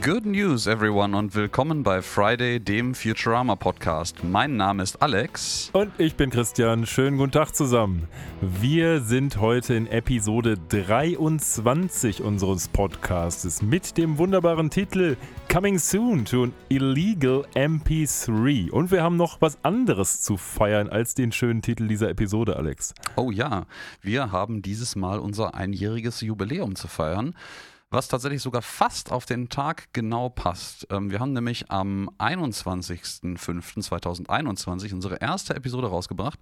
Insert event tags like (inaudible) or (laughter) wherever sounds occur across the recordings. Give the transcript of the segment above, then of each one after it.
Good news, everyone, und willkommen bei Friday, dem Futurama Podcast. Mein Name ist Alex. Und ich bin Christian. Schönen guten Tag zusammen. Wir sind heute in Episode 23 unseres Podcasts mit dem wunderbaren Titel Coming Soon to an Illegal MP3. Und wir haben noch was anderes zu feiern als den schönen Titel dieser Episode, Alex. Oh ja, wir haben dieses Mal unser einjähriges Jubiläum zu feiern was tatsächlich sogar fast auf den Tag genau passt. Ähm, wir haben nämlich am 21.05.2021 unsere erste Episode rausgebracht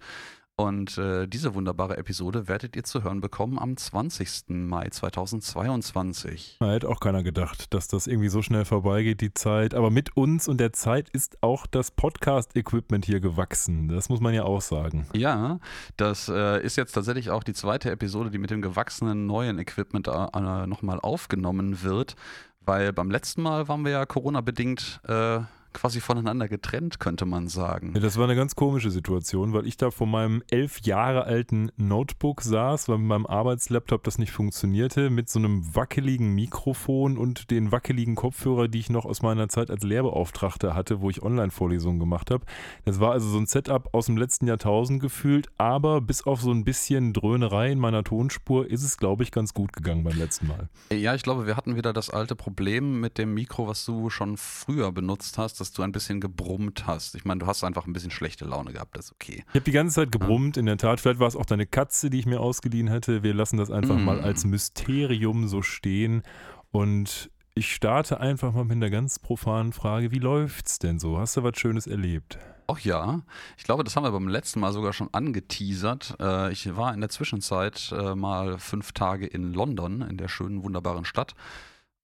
und äh, diese wunderbare Episode werdet ihr zu hören bekommen am 20. Mai 2022. Da hätte auch keiner gedacht, dass das irgendwie so schnell vorbeigeht, die Zeit. Aber mit uns und der Zeit ist auch das Podcast-Equipment hier gewachsen. Das muss man ja auch sagen. Ja, das äh, ist jetzt tatsächlich auch die zweite Episode, die mit dem gewachsenen neuen Equipment äh, nochmal aufgenommen wird. Weil beim letzten Mal waren wir ja Corona-bedingt äh, quasi voneinander getrennt, könnte man sagen. Ja, das war eine ganz komische Situation, weil ich da vor meinem elf Jahre alten Notebook saß, weil mit meinem Arbeitslaptop das nicht funktionierte, mit so einem wackeligen Mikrofon und den wackeligen Kopfhörer, die ich noch aus meiner Zeit als Lehrbeauftragter hatte, wo ich Online-Vorlesungen gemacht habe. Das war also so ein Setup aus dem letzten Jahrtausend gefühlt, aber bis auf so ein bisschen Dröhnerei in meiner Tonspur ist es, glaube ich, ganz gut gegangen beim letzten Mal. Ja, ich glaube, wir hatten wieder das alte Problem mit dem Mikro, was du schon früher benutzt hast, dass du ein bisschen gebrummt hast. Ich meine, du hast einfach ein bisschen schlechte Laune gehabt, das ist okay. Ich habe die ganze Zeit gebrummt, ja. in der Tat. Vielleicht war es auch deine Katze, die ich mir ausgeliehen hätte. Wir lassen das einfach mm. mal als Mysterium so stehen. Und ich starte einfach mal mit einer ganz profanen Frage. Wie läuft's denn so? Hast du was Schönes erlebt? Ach ja, ich glaube, das haben wir beim letzten Mal sogar schon angeteasert. Äh, ich war in der Zwischenzeit äh, mal fünf Tage in London, in der schönen, wunderbaren Stadt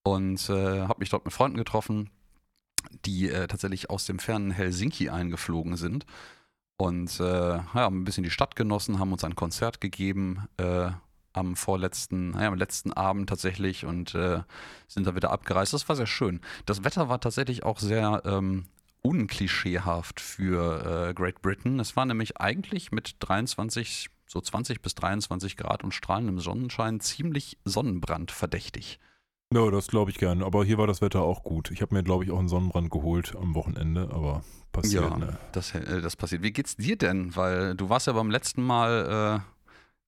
und äh, habe mich dort mit Freunden getroffen die äh, tatsächlich aus dem fernen Helsinki eingeflogen sind. Und äh, haben ein bisschen die Stadt genossen, haben uns ein Konzert gegeben äh, am vorletzten, naja, am letzten Abend tatsächlich und äh, sind dann wieder abgereist. Das war sehr schön. Das Wetter war tatsächlich auch sehr ähm, unklischeehaft für äh, Great Britain. Es war nämlich eigentlich mit 23, so 20 bis 23 Grad und strahlendem Sonnenschein ziemlich sonnenbrandverdächtig. Ja, das glaube ich gern. Aber hier war das Wetter auch gut. Ich habe mir, glaube ich, auch einen Sonnenbrand geholt am Wochenende, aber passiert. Ja, ne? das, äh, das passiert. Wie geht's dir denn? Weil du warst ja beim letzten Mal äh,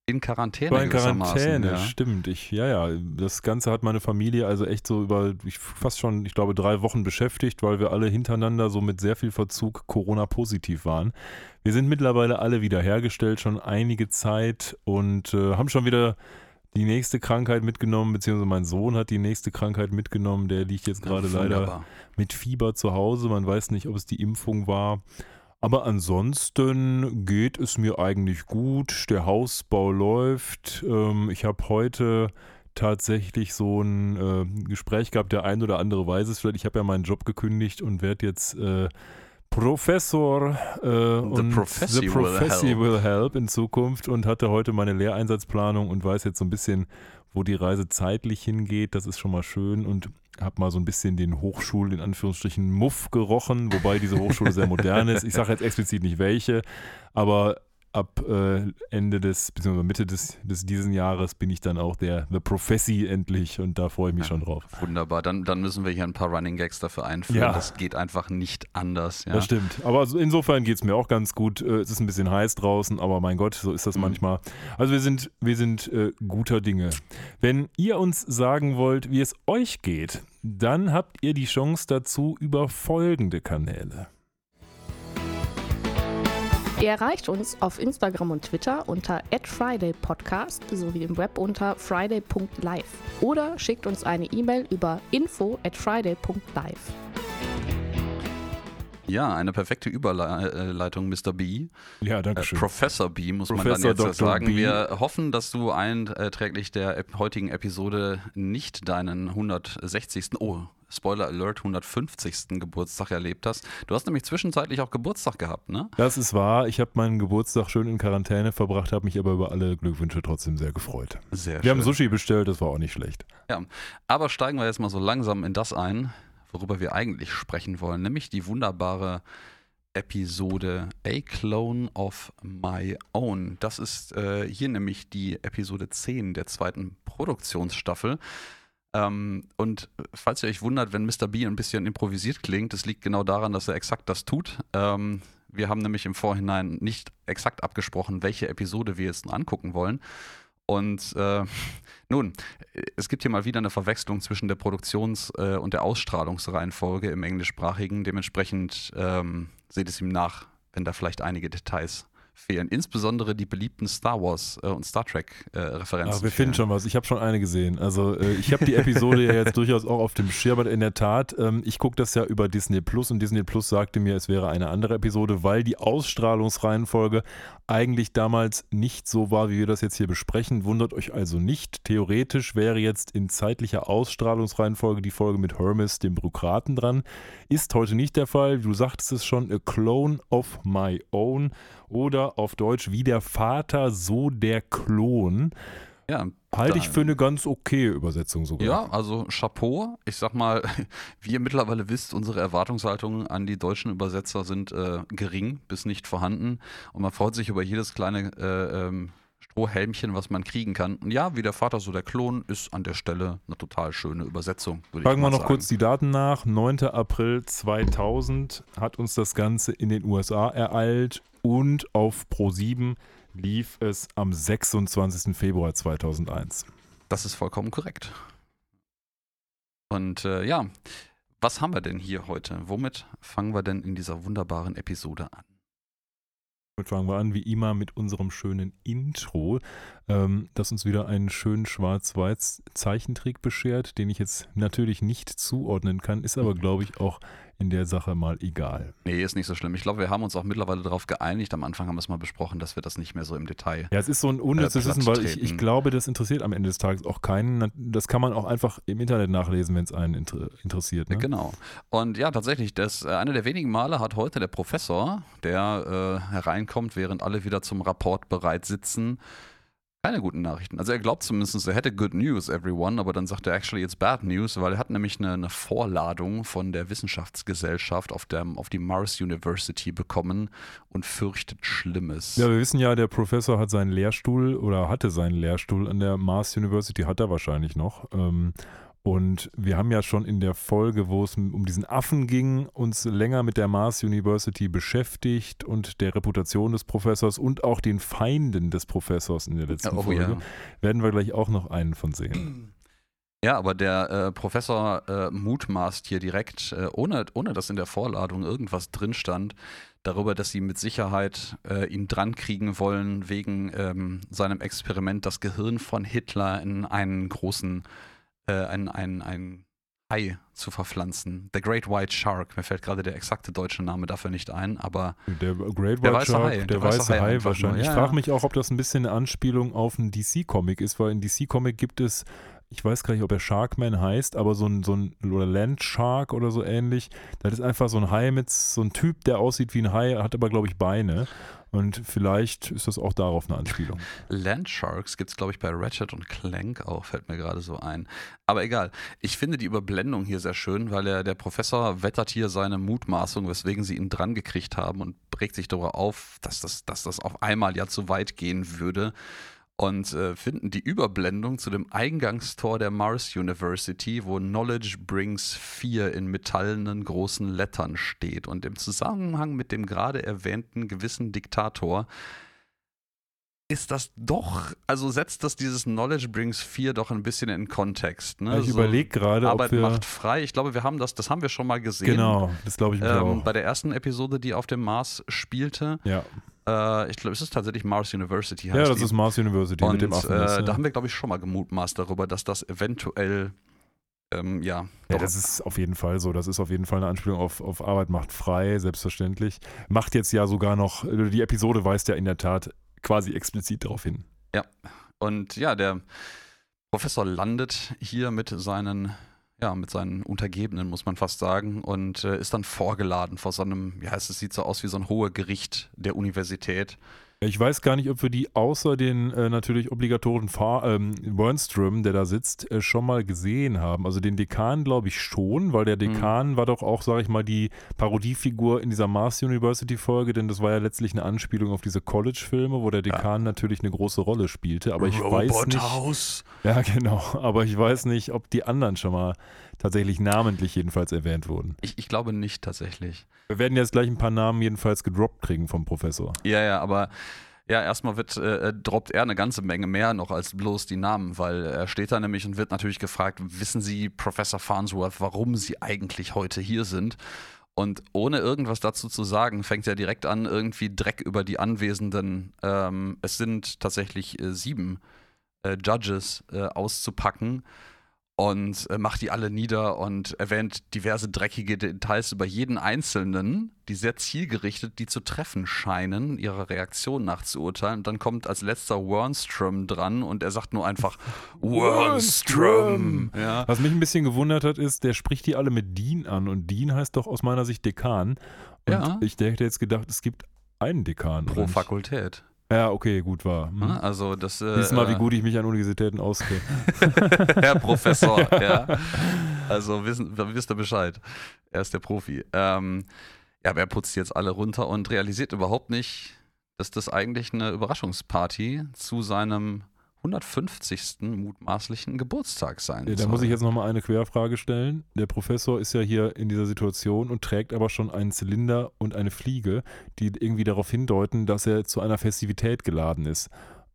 in Quarantäne. War in Quarantäne, ja. stimmt. Ich, ja, ja. Das Ganze hat meine Familie also echt so über, ich, fast schon, ich glaube, drei Wochen beschäftigt, weil wir alle hintereinander so mit sehr viel Verzug Corona-positiv waren. Wir sind mittlerweile alle wieder hergestellt, schon einige Zeit und äh, haben schon wieder die nächste Krankheit mitgenommen, beziehungsweise mein Sohn hat die nächste Krankheit mitgenommen. Der liegt jetzt gerade leider mit Fieber zu Hause. Man weiß nicht, ob es die Impfung war. Aber ansonsten geht es mir eigentlich gut. Der Hausbau läuft. Ähm, ich habe heute tatsächlich so ein äh, Gespräch gehabt. Der ein oder andere weiß es vielleicht. Ich habe ja meinen Job gekündigt und werde jetzt äh, Professor äh, und Professor The Professor will, will, help in Zukunft und hatte heute meine Lehreinsatzplanung und weiß jetzt so ein bisschen, wo die Reise zeitlich hingeht. Das ist schon mal schön und habe mal so ein bisschen den Hochschul in Anführungsstrichen Muff gerochen, wobei diese Hochschule sehr modern ist. Ich sage jetzt explizit nicht welche, aber ab äh, Ende des, beziehungsweise Mitte des, des diesen Jahres bin ich dann auch der The Professi endlich und da freue ich mich ja, schon drauf. Wunderbar, dann, dann müssen wir hier ein paar Running Gags dafür einführen. Ja. Das geht einfach nicht anders. Ja. Das stimmt. Aber insofern geht es mir auch ganz gut. Äh, es ist ein bisschen heiß draußen, aber mein Gott, so ist das mhm. manchmal. Also wir sind, wir sind äh, guter Dinge. Wenn ihr uns sagen wollt, wie es euch geht, dann habt ihr die Chance dazu über folgende Kanäle. Ihr erreicht uns auf Instagram und Twitter unter @fridaypodcast sowie im Web unter friday.live oder schickt uns eine E-Mail über info@friday.live. Ja, eine perfekte Überleitung, Mr. B. Ja, danke schön. Äh, Professor B, muss Professor man dann jetzt Dr. sagen. B. Wir hoffen, dass du einträglich der heutigen Episode nicht deinen 160. Oh, Spoiler Alert, 150. Geburtstag erlebt hast. Du hast nämlich zwischenzeitlich auch Geburtstag gehabt, ne? Das ist wahr. Ich habe meinen Geburtstag schön in Quarantäne verbracht, habe mich aber über alle Glückwünsche trotzdem sehr gefreut. Sehr wir schön. haben Sushi bestellt, das war auch nicht schlecht. Ja, aber steigen wir jetzt mal so langsam in das ein, worüber wir eigentlich sprechen wollen, nämlich die wunderbare Episode A Clone of My Own. Das ist äh, hier nämlich die Episode 10 der zweiten Produktionsstaffel. Ähm, und falls ihr euch wundert, wenn Mr. B ein bisschen improvisiert klingt, das liegt genau daran, dass er exakt das tut. Ähm, wir haben nämlich im Vorhinein nicht exakt abgesprochen, welche Episode wir jetzt angucken wollen. Und äh, (laughs) nun, es gibt hier mal wieder eine Verwechslung zwischen der Produktions- äh, und der Ausstrahlungsreihenfolge im englischsprachigen. Dementsprechend ähm, seht es ihm nach, wenn da vielleicht einige Details fehlen. Insbesondere die beliebten Star Wars äh, und Star Trek äh, Referenzen. Ach, wir finden schon was. Ich habe schon eine gesehen. Also äh, ich habe die Episode ja jetzt (laughs) durchaus auch auf dem Schirm. In der Tat, ähm, ich gucke das ja über Disney Plus und Disney Plus sagte mir, es wäre eine andere Episode, weil die Ausstrahlungsreihenfolge eigentlich damals nicht so war, wie wir das jetzt hier besprechen. Wundert euch also nicht. Theoretisch wäre jetzt in zeitlicher Ausstrahlungsreihenfolge die Folge mit Hermes, dem Bürokraten, dran. Ist heute nicht der Fall. Du sagtest es schon, a clone of my own oder auf Deutsch wie der Vater, so der Klon. Ja, Halte ich für eine ganz okay Übersetzung sogar. Ja, also Chapeau. Ich sag mal, (laughs) wie ihr mittlerweile wisst, unsere Erwartungshaltungen an die deutschen Übersetzer sind äh, gering bis nicht vorhanden. Und man freut sich über jedes kleine äh, ähm, Strohhelmchen, was man kriegen kann. Und ja, wie der Vater, so der Klon, ist an der Stelle eine total schöne Übersetzung. Fragen wir noch sagen. kurz die Daten nach. 9. April 2000 hat uns das Ganze in den USA ereilt und auf Pro 7 lief es am 26. Februar 2001. Das ist vollkommen korrekt. Und äh, ja, was haben wir denn hier heute? Womit fangen wir denn in dieser wunderbaren Episode an? Damit fangen wir an, wie immer, mit unserem schönen Intro, ähm, das uns wieder einen schönen Schwarz-Weiß-Zeichentrick beschert, den ich jetzt natürlich nicht zuordnen kann, ist aber, (laughs) glaube ich, auch in der Sache mal egal. Nee, ist nicht so schlimm. Ich glaube, wir haben uns auch mittlerweile darauf geeinigt. Am Anfang haben wir es mal besprochen, dass wir das nicht mehr so im Detail. Ja, es ist so ein unnützes äh, Wissen, weil ich, ich, glaube, das interessiert am Ende des Tages auch keinen. Das kann man auch einfach im Internet nachlesen, wenn es einen inter interessiert. Ne? Genau. Und ja, tatsächlich, das, äh, eine der wenigen Male hat heute der Professor, der äh, hereinkommt, während alle wieder zum Rapport bereit sitzen, keine guten Nachrichten. Also er glaubt zumindest, er hätte Good News, everyone, aber dann sagt er actually it's bad news, weil er hat nämlich eine, eine Vorladung von der Wissenschaftsgesellschaft auf, der, auf die Mars University bekommen und fürchtet Schlimmes. Ja, wir wissen ja, der Professor hat seinen Lehrstuhl oder hatte seinen Lehrstuhl an der Mars University, hat er wahrscheinlich noch. Ähm, und wir haben ja schon in der Folge, wo es um diesen Affen ging, uns länger mit der Mars University beschäftigt und der Reputation des Professors und auch den Feinden des Professors in der letzten oh, Folge. Ja. Werden wir gleich auch noch einen von sehen. Ja, aber der äh, Professor äh, mutmaßt hier direkt, äh, ohne, ohne dass in der Vorladung irgendwas drin stand, darüber, dass sie mit Sicherheit äh, ihn drankriegen wollen wegen ähm, seinem Experiment, das Gehirn von Hitler in einen großen äh, ein, ein, ein Hai zu verpflanzen. The Great White Shark. Mir fällt gerade der exakte deutsche Name dafür nicht ein, aber. Der Great White der Shark, Hai, der, der weiße, weiße Hai, Hai wahrscheinlich. Ja, ich frage mich auch, ob das ein bisschen eine Anspielung auf einen DC-Comic ist, weil in DC-Comic gibt es ich weiß gar nicht, ob er Sharkman heißt, aber so ein, so ein oder Land Shark oder so ähnlich. Das ist einfach so ein Hai mit so ein Typ, der aussieht wie ein Hai, hat aber, glaube ich, Beine. Und vielleicht ist das auch darauf eine Anspielung. (laughs) Land Sharks gibt es, glaube ich, bei Ratchet und Clank auch, fällt mir gerade so ein. Aber egal. Ich finde die Überblendung hier sehr schön, weil er, der Professor wettert hier seine Mutmaßung, weswegen sie ihn dran gekriegt haben und regt sich darüber auf, dass das, dass das auf einmal ja zu weit gehen würde und äh, finden die Überblendung zu dem Eingangstor der Mars University, wo Knowledge Brings 4 in metallenen großen Lettern steht. Und im Zusammenhang mit dem gerade erwähnten gewissen Diktator ist das doch, also setzt das dieses Knowledge Brings 4 doch ein bisschen in Kontext. Ne? Ich so, überlege gerade, Arbeit wir macht frei. Ich glaube, wir haben das, das haben wir schon mal gesehen. Genau, das glaube ich ähm, auch. Bei der ersten Episode, die auf dem Mars spielte. Ja. Äh, ich glaube, es ist tatsächlich Mars University. ja, das die. ist Mars University Und, mit dem Affen. Äh, ja. Da haben wir, glaube ich, schon mal gemutmaßt darüber, dass das eventuell ähm, ja. Ja, das ist auf jeden Fall so. Das ist auf jeden Fall eine Anspielung auf, auf Arbeit macht frei, selbstverständlich. Macht jetzt ja sogar noch, die Episode weist ja in der Tat quasi explizit darauf hin. Ja. Und ja, der Professor landet hier mit seinen ja, mit seinen Untergebenen, muss man fast sagen, und äh, ist dann vorgeladen vor so einem, ja, es sieht so aus wie so ein hoher Gericht der Universität. Ich weiß gar nicht, ob wir die außer den äh, natürlich obligatorischen Fahr ähm, Wernström, der da sitzt, äh, schon mal gesehen haben. Also den Dekan glaube ich schon, weil der Dekan mhm. war doch auch, sage ich mal, die Parodiefigur in dieser Mars University Folge, denn das war ja letztlich eine Anspielung auf diese College-Filme, wo der Dekan ja. natürlich eine große Rolle spielte. Aber ich Robot weiß nicht. House. Ja, genau. Aber ich weiß nicht, ob die anderen schon mal tatsächlich namentlich jedenfalls erwähnt wurden. Ich, ich glaube nicht tatsächlich. Wir werden jetzt gleich ein paar Namen jedenfalls gedroppt kriegen vom Professor. Ja, ja, aber ja, erstmal wird, äh, droppt er eine ganze Menge mehr noch als bloß die Namen, weil er steht da nämlich und wird natürlich gefragt, wissen Sie, Professor Farnsworth, warum Sie eigentlich heute hier sind? Und ohne irgendwas dazu zu sagen, fängt er direkt an, irgendwie Dreck über die Anwesenden, ähm, es sind tatsächlich äh, sieben äh, Judges, äh, auszupacken und äh, macht die alle nieder und erwähnt diverse dreckige Details über jeden Einzelnen, die sehr zielgerichtet die zu treffen scheinen, ihrer Reaktion nach zu urteilen. Und dann kommt als letzter Wernström dran und er sagt nur einfach (laughs) Wernström. Ja. Was mich ein bisschen gewundert hat, ist, der spricht die alle mit Dean an und Dean heißt doch aus meiner Sicht Dekan. Und ja. ich hätte jetzt gedacht, es gibt einen Dekan. Pro Fakultät. Ja, okay, gut war. Hm. Also das. Äh, Siehst mal, wie gut ich mich an Universitäten auskenne. (laughs) Herr Professor, (laughs) ja. Also wissen, wisst ihr Bescheid. Er ist der Profi. Ähm, ja, aber er putzt jetzt alle runter und realisiert überhaupt nicht, dass das eigentlich eine Überraschungsparty zu seinem 150. mutmaßlichen Geburtstag sein ja, Da muss ich jetzt nochmal eine Querfrage stellen. Der Professor ist ja hier in dieser Situation und trägt aber schon einen Zylinder und eine Fliege, die irgendwie darauf hindeuten, dass er zu einer Festivität geladen ist.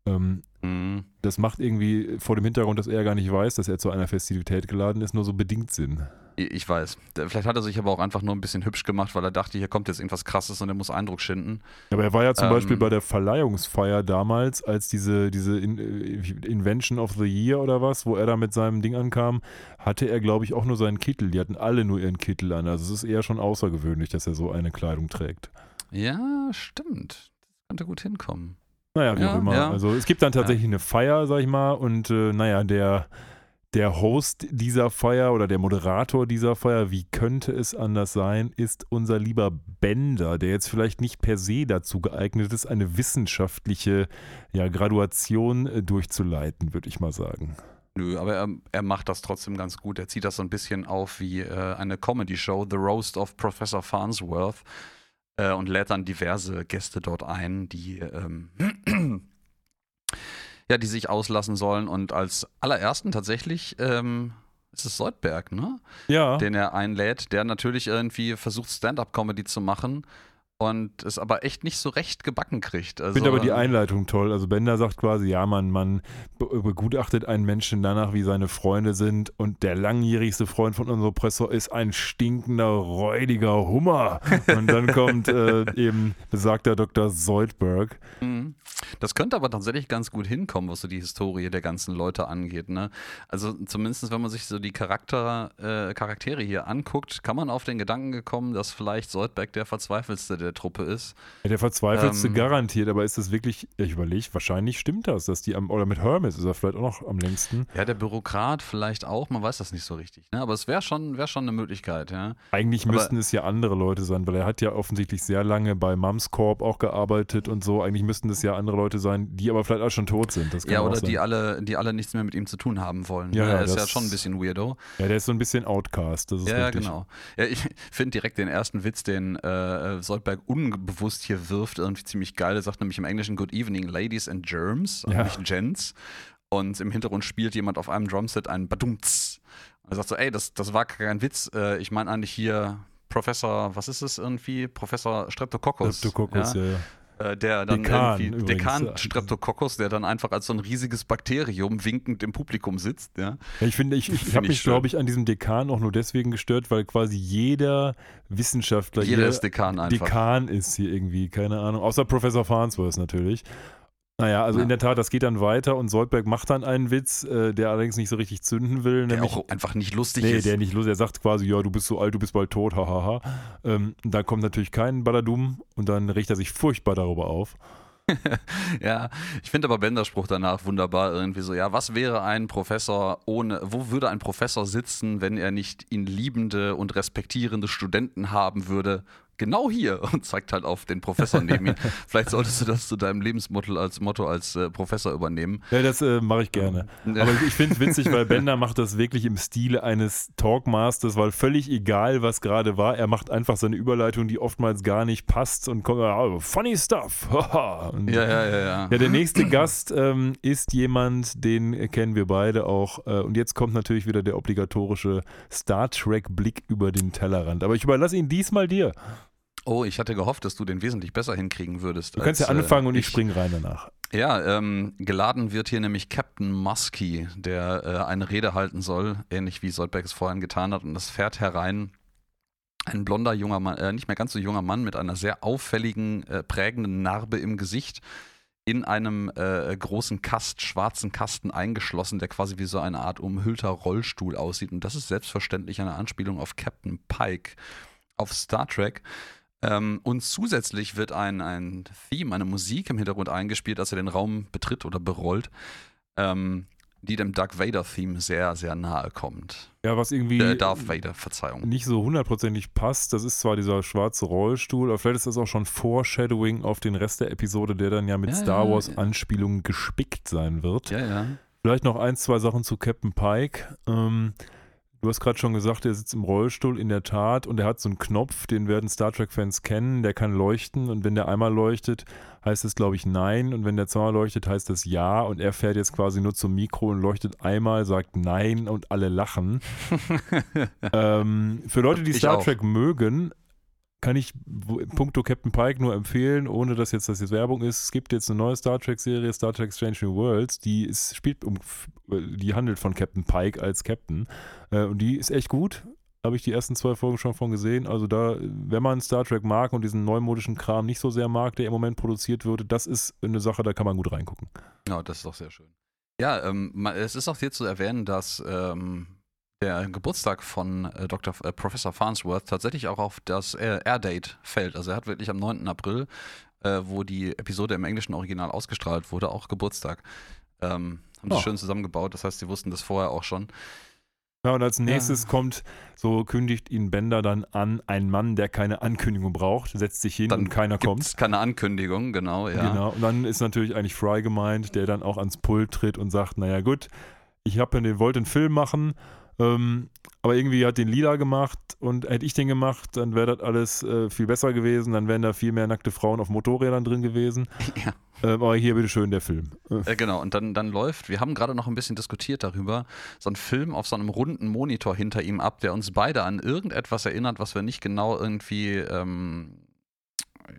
Ähm, mhm. Das macht irgendwie vor dem Hintergrund, dass er gar nicht weiß, dass er zu einer Festivität geladen ist, nur so bedingt Sinn. Ich weiß. Vielleicht hat er sich aber auch einfach nur ein bisschen hübsch gemacht, weil er dachte, hier kommt jetzt irgendwas Krasses und er muss Eindruck schinden. Aber er war ja zum ähm, Beispiel bei der Verleihungsfeier damals, als diese, diese In äh, Invention of the Year oder was, wo er da mit seinem Ding ankam, hatte er, glaube ich, auch nur seinen Kittel. Die hatten alle nur ihren Kittel an. Also es ist eher schon außergewöhnlich, dass er so eine Kleidung trägt. Ja, stimmt. Das könnte gut hinkommen. Naja, wie ja, auch immer. Ja. Also es gibt dann tatsächlich ja. eine Feier, sag ich mal, und äh, naja, der der Host dieser Feier oder der Moderator dieser Feier, wie könnte es anders sein, ist unser lieber Bender, der jetzt vielleicht nicht per se dazu geeignet ist, eine wissenschaftliche ja, Graduation äh, durchzuleiten, würde ich mal sagen. Nö, aber er, er, macht das trotzdem ganz gut. Er zieht das so ein bisschen auf wie äh, eine Comedy-Show, The Roast of Professor Farnsworth, äh, und lädt dann diverse Gäste dort ein, die ähm, ja, die sich auslassen sollen. Und als allerersten tatsächlich ähm, ist es Soldberg, ne? Ja. Den er einlädt, der natürlich irgendwie versucht, Stand-up-Comedy zu machen und es aber echt nicht so recht gebacken kriegt. Also, ich finde aber die Einleitung toll. Also Bender sagt quasi, ja, man, man begutachtet einen Menschen danach, wie seine Freunde sind und der langjährigste Freund von unserem Oppressor ist ein stinkender, räudiger Hummer. Und dann kommt äh, (laughs) eben besagter Dr. Soldberg. Mhm. Das könnte aber tatsächlich ganz gut hinkommen, was so die Historie der ganzen Leute angeht. Ne? Also zumindest, wenn man sich so die Charakter, äh, Charaktere hier anguckt, kann man auf den Gedanken gekommen, dass vielleicht Soldberg der verzweifelste der Truppe ist. Ja, der verzweifelste ähm, garantiert, aber ist das wirklich, ich überlege, wahrscheinlich stimmt das, dass die am, oder mit Hermes ist er vielleicht auch noch am längsten. Ja, der Bürokrat vielleicht auch, man weiß das nicht so richtig, ne? aber es wäre schon, wär schon eine Möglichkeit, ja. Eigentlich aber, müssten es ja andere Leute sein, weil er hat ja offensichtlich sehr lange bei Mums Corp auch gearbeitet und so, eigentlich müssten es ja andere Leute sein, die aber vielleicht auch schon tot sind. ja, oder die alle, die alle nichts mehr mit ihm zu tun haben wollen. Ja, ne? ja er ist ja schon ein bisschen weirdo. Ja, der ist so ein bisschen Outcast, das ist Ja, richtig. genau. Ja, ich (laughs) finde direkt den ersten Witz, den äh, Soldberg unbewusst hier wirft, irgendwie ziemlich geil. Er sagt nämlich im Englischen Good Evening, Ladies and Germs, ja. nicht Gents. Und im Hintergrund spielt jemand auf einem Drumset einen Badumts. Und er sagt so, ey, das, das war kein Witz. Äh, ich meine eigentlich hier Professor, was ist es irgendwie? Professor Streptococcus. Streptococcus, ja, ja. ja. Äh, der dann Dekan, irgendwie, Dekan Streptococcus, der dann einfach als so ein riesiges Bakterium winkend im Publikum sitzt. Ja, ja ich finde, ich, ich, ich habe mich, glaube ich, an diesem Dekan auch nur deswegen gestört, weil quasi jeder Wissenschaftler jeder ist Dekan einfach. Dekan ist hier irgendwie, keine Ahnung, außer Professor Farnsworth natürlich. Naja, also ja. in der Tat, das geht dann weiter und Soldberg macht dann einen Witz, äh, der allerdings nicht so richtig zünden will. Der nämlich, auch einfach nicht lustig nee, ist. der nicht lustig Er sagt quasi, ja, du bist so alt, du bist bald tot, hahaha. Ähm, da kommt natürlich kein Badadum und dann regt er sich furchtbar darüber auf. (laughs) ja, ich finde aber Benders Spruch danach wunderbar irgendwie so, ja, was wäre ein Professor ohne, wo würde ein Professor sitzen, wenn er nicht ihn liebende und respektierende Studenten haben würde? Genau hier (laughs) und zeigt halt auf den Professor neben ihm. (laughs) Vielleicht solltest du das zu deinem Lebensmotto als Motto als äh, Professor übernehmen. Ja, das äh, mache ich gerne. Aber (laughs) ich finde es witzig, weil Bender macht das wirklich im Stile eines Talkmasters, weil völlig egal, was gerade war, er macht einfach seine Überleitung, die oftmals gar nicht passt und kommt, oh, funny stuff. und, ja, ja, ja, ja. Ja, der nächste Gast ähm, ist jemand, den kennen wir beide auch. Äh, und jetzt kommt natürlich wieder der obligatorische Star Trek-Blick über den Tellerrand. Aber ich überlasse ihn diesmal dir. Oh, ich hatte gehofft, dass du den wesentlich besser hinkriegen würdest. Du kannst als, ja anfangen äh, und ich, ich springe rein danach. Ja, ähm, geladen wird hier nämlich Captain Muskie, der äh, eine Rede halten soll, ähnlich wie Soldberg es vorhin getan hat. Und das fährt herein ein blonder junger Mann, äh, nicht mehr ganz so junger Mann mit einer sehr auffälligen, äh, prägenden Narbe im Gesicht in einem äh, großen Kast, schwarzen Kasten eingeschlossen, der quasi wie so eine Art umhüllter Rollstuhl aussieht. Und das ist selbstverständlich eine Anspielung auf Captain Pike auf Star Trek. Ähm, und zusätzlich wird ein, ein Theme, eine Musik im Hintergrund eingespielt, als er den Raum betritt oder berollt, ähm, die dem Darth Vader-Theme sehr, sehr nahe kommt. Ja, was irgendwie äh, Darth Vader, Verzeihung. nicht so hundertprozentig passt. Das ist zwar dieser schwarze Rollstuhl, aber vielleicht ist das auch schon Foreshadowing auf den Rest der Episode, der dann ja mit ja, Star Wars-Anspielungen gespickt sein wird. Ja, ja. Vielleicht noch ein, zwei Sachen zu Captain Pike. Ähm, Du hast gerade schon gesagt, er sitzt im Rollstuhl, in der Tat, und er hat so einen Knopf, den werden Star Trek-Fans kennen, der kann leuchten. Und wenn der einmal leuchtet, heißt es, glaube ich, nein. Und wenn der zweimal leuchtet, heißt es ja. Und er fährt jetzt quasi nur zum Mikro und leuchtet einmal, sagt nein und alle lachen. (laughs) ähm, für Leute, die ich Star auch. Trek mögen, kann ich puncto Captain Pike nur empfehlen, ohne dass jetzt das jetzt Werbung ist. Es gibt jetzt eine neue Star Trek Serie, Star Trek Strange New Worlds, die ist, spielt um, die handelt von Captain Pike als Captain äh, und die ist echt gut. Habe ich die ersten zwei Folgen schon von gesehen. Also da, wenn man Star Trek mag und diesen neumodischen Kram nicht so sehr mag, der im Moment produziert wird, das ist eine Sache, da kann man gut reingucken. Ja, das ist doch sehr schön. Ja, ähm, es ist auch hier zu erwähnen, dass ähm, der Geburtstag von äh, Dr. Äh, Professor Farnsworth tatsächlich auch auf das äh, Airdate fällt. Also er hat wirklich am 9. April, äh, wo die Episode im englischen Original ausgestrahlt wurde, auch Geburtstag. Ähm, haben oh. sie schön zusammengebaut, das heißt, sie wussten das vorher auch schon. Ja, und als nächstes ja. kommt, so kündigt ihn Bender dann an, ein Mann, der keine Ankündigung braucht, setzt sich hin dann und keiner kommt. Keine Ankündigung, genau, ja. Genau, und dann ist natürlich eigentlich Fry gemeint, der dann auch ans Pult tritt und sagt, naja gut, ich habe den wollte einen Film machen ähm, aber irgendwie hat den Lila gemacht und hätte ich den gemacht, dann wäre das alles äh, viel besser gewesen. Dann wären da viel mehr nackte Frauen auf Motorrädern drin gewesen. (laughs) Ja. Ähm, aber hier bitteschön der Film. Äh, genau, und dann, dann läuft, wir haben gerade noch ein bisschen diskutiert darüber, so ein Film auf so einem runden Monitor hinter ihm ab, der uns beide an irgendetwas erinnert, was wir nicht genau irgendwie ähm,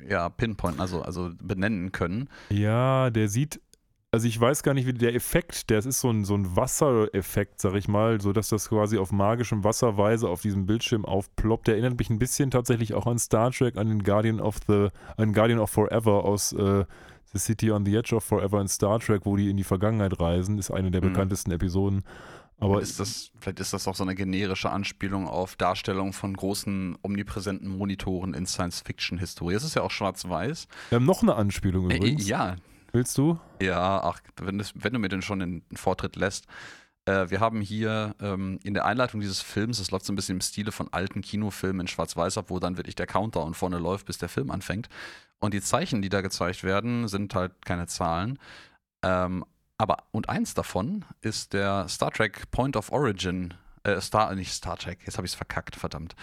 ja, pinpointen, also, also benennen können. Ja, der sieht also ich weiß gar nicht, wie der Effekt, der ist so ein, so ein Wassereffekt, sag ich mal, so dass das quasi auf magischem Wasserweise auf diesem Bildschirm aufploppt. Der erinnert mich ein bisschen tatsächlich auch an Star Trek, an den Guardian of the, an Guardian of Forever aus äh, The City on the Edge of Forever in Star Trek, wo die in die Vergangenheit reisen, ist eine der mhm. bekanntesten Episoden. Aber ist das, vielleicht ist das auch so eine generische Anspielung auf Darstellung von großen, omnipräsenten Monitoren in Science-Fiction-Historie. Es ist ja auch schwarz-weiß. Wir haben noch eine Anspielung übrigens. Äh, ja, Willst du? Ja, ach, wenn, das, wenn du mir denn schon den Vortritt lässt. Äh, wir haben hier ähm, in der Einleitung dieses Films, das läuft so ein bisschen im Stile von alten Kinofilmen in Schwarz-Weiß ab, wo dann wirklich der Countdown vorne läuft, bis der Film anfängt. Und die Zeichen, die da gezeigt werden, sind halt keine Zahlen. Ähm, aber, und eins davon ist der Star Trek Point of Origin, äh, Star, nicht Star Trek, jetzt habe ich es verkackt, verdammt.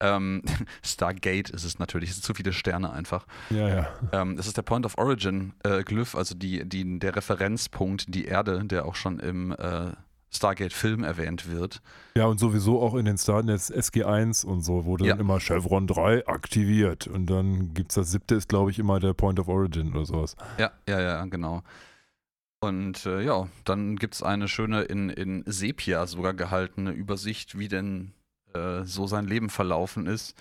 Ähm, (laughs) Stargate ist es natürlich, es sind zu viele Sterne einfach. Ja, ja. Ähm, das ist der Point of Origin äh, Glyph, also die, die, der Referenzpunkt, die Erde, der auch schon im äh, Stargate-Film erwähnt wird. Ja, und sowieso auch in den Starnets SG1 und so wurde ja. dann immer Chevron 3 aktiviert. Und dann gibt es das siebte, ist glaube ich immer der Point of Origin oder sowas. Ja, ja, ja, genau. Und äh, ja, dann gibt es eine schöne in, in Sepia sogar gehaltene Übersicht, wie denn äh, so sein Leben verlaufen ist,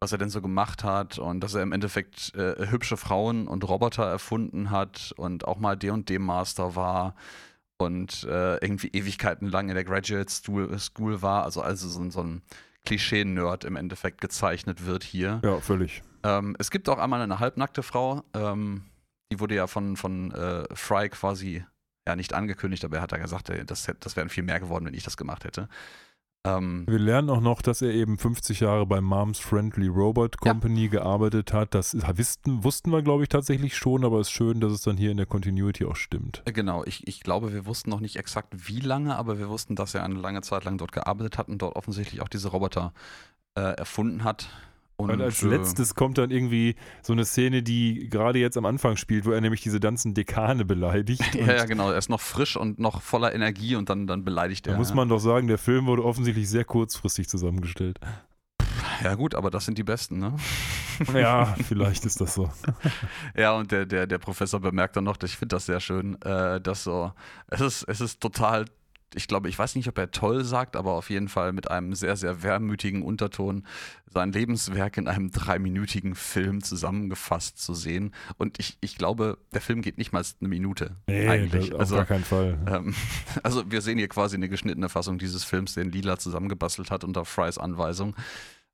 was er denn so gemacht hat und dass er im Endeffekt äh, hübsche Frauen und Roboter erfunden hat und auch mal D&D Master war und äh, irgendwie Ewigkeiten lang in der Graduate School, School war, also also so, so ein Klischee-Nerd im Endeffekt gezeichnet wird hier. Ja, völlig. Ähm, es gibt auch einmal eine halbnackte Frau, ähm, die wurde ja von, von äh, Fry quasi ja nicht angekündigt, aber er hat ja gesagt, das, das wären viel mehr geworden, wenn ich das gemacht hätte. Ähm, wir lernen auch noch, dass er eben 50 Jahre bei Moms Friendly Robot Company ja. gearbeitet hat. Das wussten, wussten wir, glaube ich, tatsächlich schon, aber es ist schön, dass es dann hier in der Continuity auch stimmt. Äh, genau, ich, ich glaube, wir wussten noch nicht exakt wie lange, aber wir wussten, dass er eine lange Zeit lang dort gearbeitet hat und dort offensichtlich auch diese Roboter äh, erfunden hat. Und, und als äh, letztes kommt dann irgendwie so eine Szene, die gerade jetzt am Anfang spielt, wo er nämlich diese ganzen Dekane beleidigt. (laughs) ja, ja, genau. Er ist noch frisch und noch voller Energie und dann, dann beleidigt er. Da muss man doch sagen, der Film wurde offensichtlich sehr kurzfristig zusammengestellt. Ja, gut, aber das sind die Besten, ne? (laughs) Ja, vielleicht ist das so. (laughs) ja, und der, der, der Professor bemerkt dann noch, ich finde das sehr schön, äh, dass so, es ist, es ist total ich glaube, ich weiß nicht, ob er toll sagt, aber auf jeden Fall mit einem sehr, sehr wehrmütigen Unterton sein Lebenswerk in einem dreiminütigen Film zusammengefasst zu sehen. Und ich, ich glaube, der Film geht nicht mal eine Minute. Nee, eigentlich. auf also, gar keinen Fall. Ähm, (laughs) also wir sehen hier quasi eine geschnittene Fassung dieses Films, den Lila zusammengebastelt hat unter Frys Anweisung.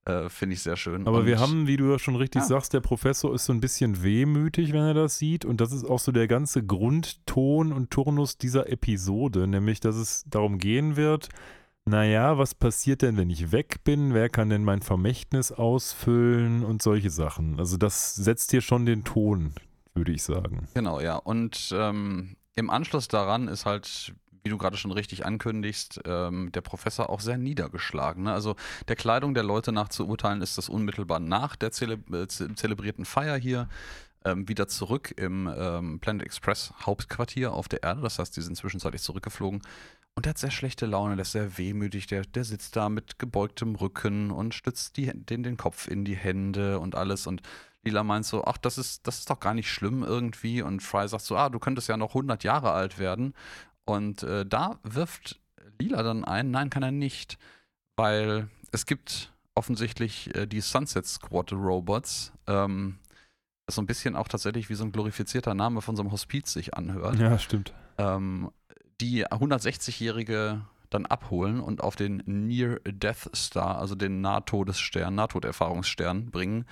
Äh, Finde ich sehr schön. Aber und wir haben, wie du ja schon richtig ja. sagst, der Professor ist so ein bisschen wehmütig, wenn er das sieht. Und das ist auch so der ganze Grundton und Turnus dieser Episode, nämlich, dass es darum gehen wird, naja, was passiert denn, wenn ich weg bin? Wer kann denn mein Vermächtnis ausfüllen und solche Sachen? Also das setzt hier schon den Ton, würde ich sagen. Genau, ja. Und ähm, im Anschluss daran ist halt wie du gerade schon richtig ankündigst, ähm, der Professor auch sehr niedergeschlagen. Ne? Also der Kleidung der Leute nach zu urteilen, ist das unmittelbar nach der zele äh, zelebrierten Feier hier ähm, wieder zurück im ähm, Planet Express Hauptquartier auf der Erde. Das heißt, die sind zwischenzeitlich zurückgeflogen. Und der hat sehr schlechte Laune, der ist sehr wehmütig, der, der sitzt da mit gebeugtem Rücken und stützt die, den, den Kopf in die Hände und alles. Und Lila meint so, ach, das ist, das ist doch gar nicht schlimm irgendwie. Und Fry sagt so, ah, du könntest ja noch 100 Jahre alt werden. Und äh, da wirft Lila dann ein, nein, kann er nicht, weil es gibt offensichtlich äh, die Sunset Squad Robots. Ähm, das so ein bisschen auch tatsächlich wie so ein glorifizierter Name von so einem Hospiz sich anhört. Ja, stimmt. Ähm, die 160-Jährige dann abholen und auf den Near Death Star, also den Nahtodesstern, Nahtoderfahrungsstern bringen.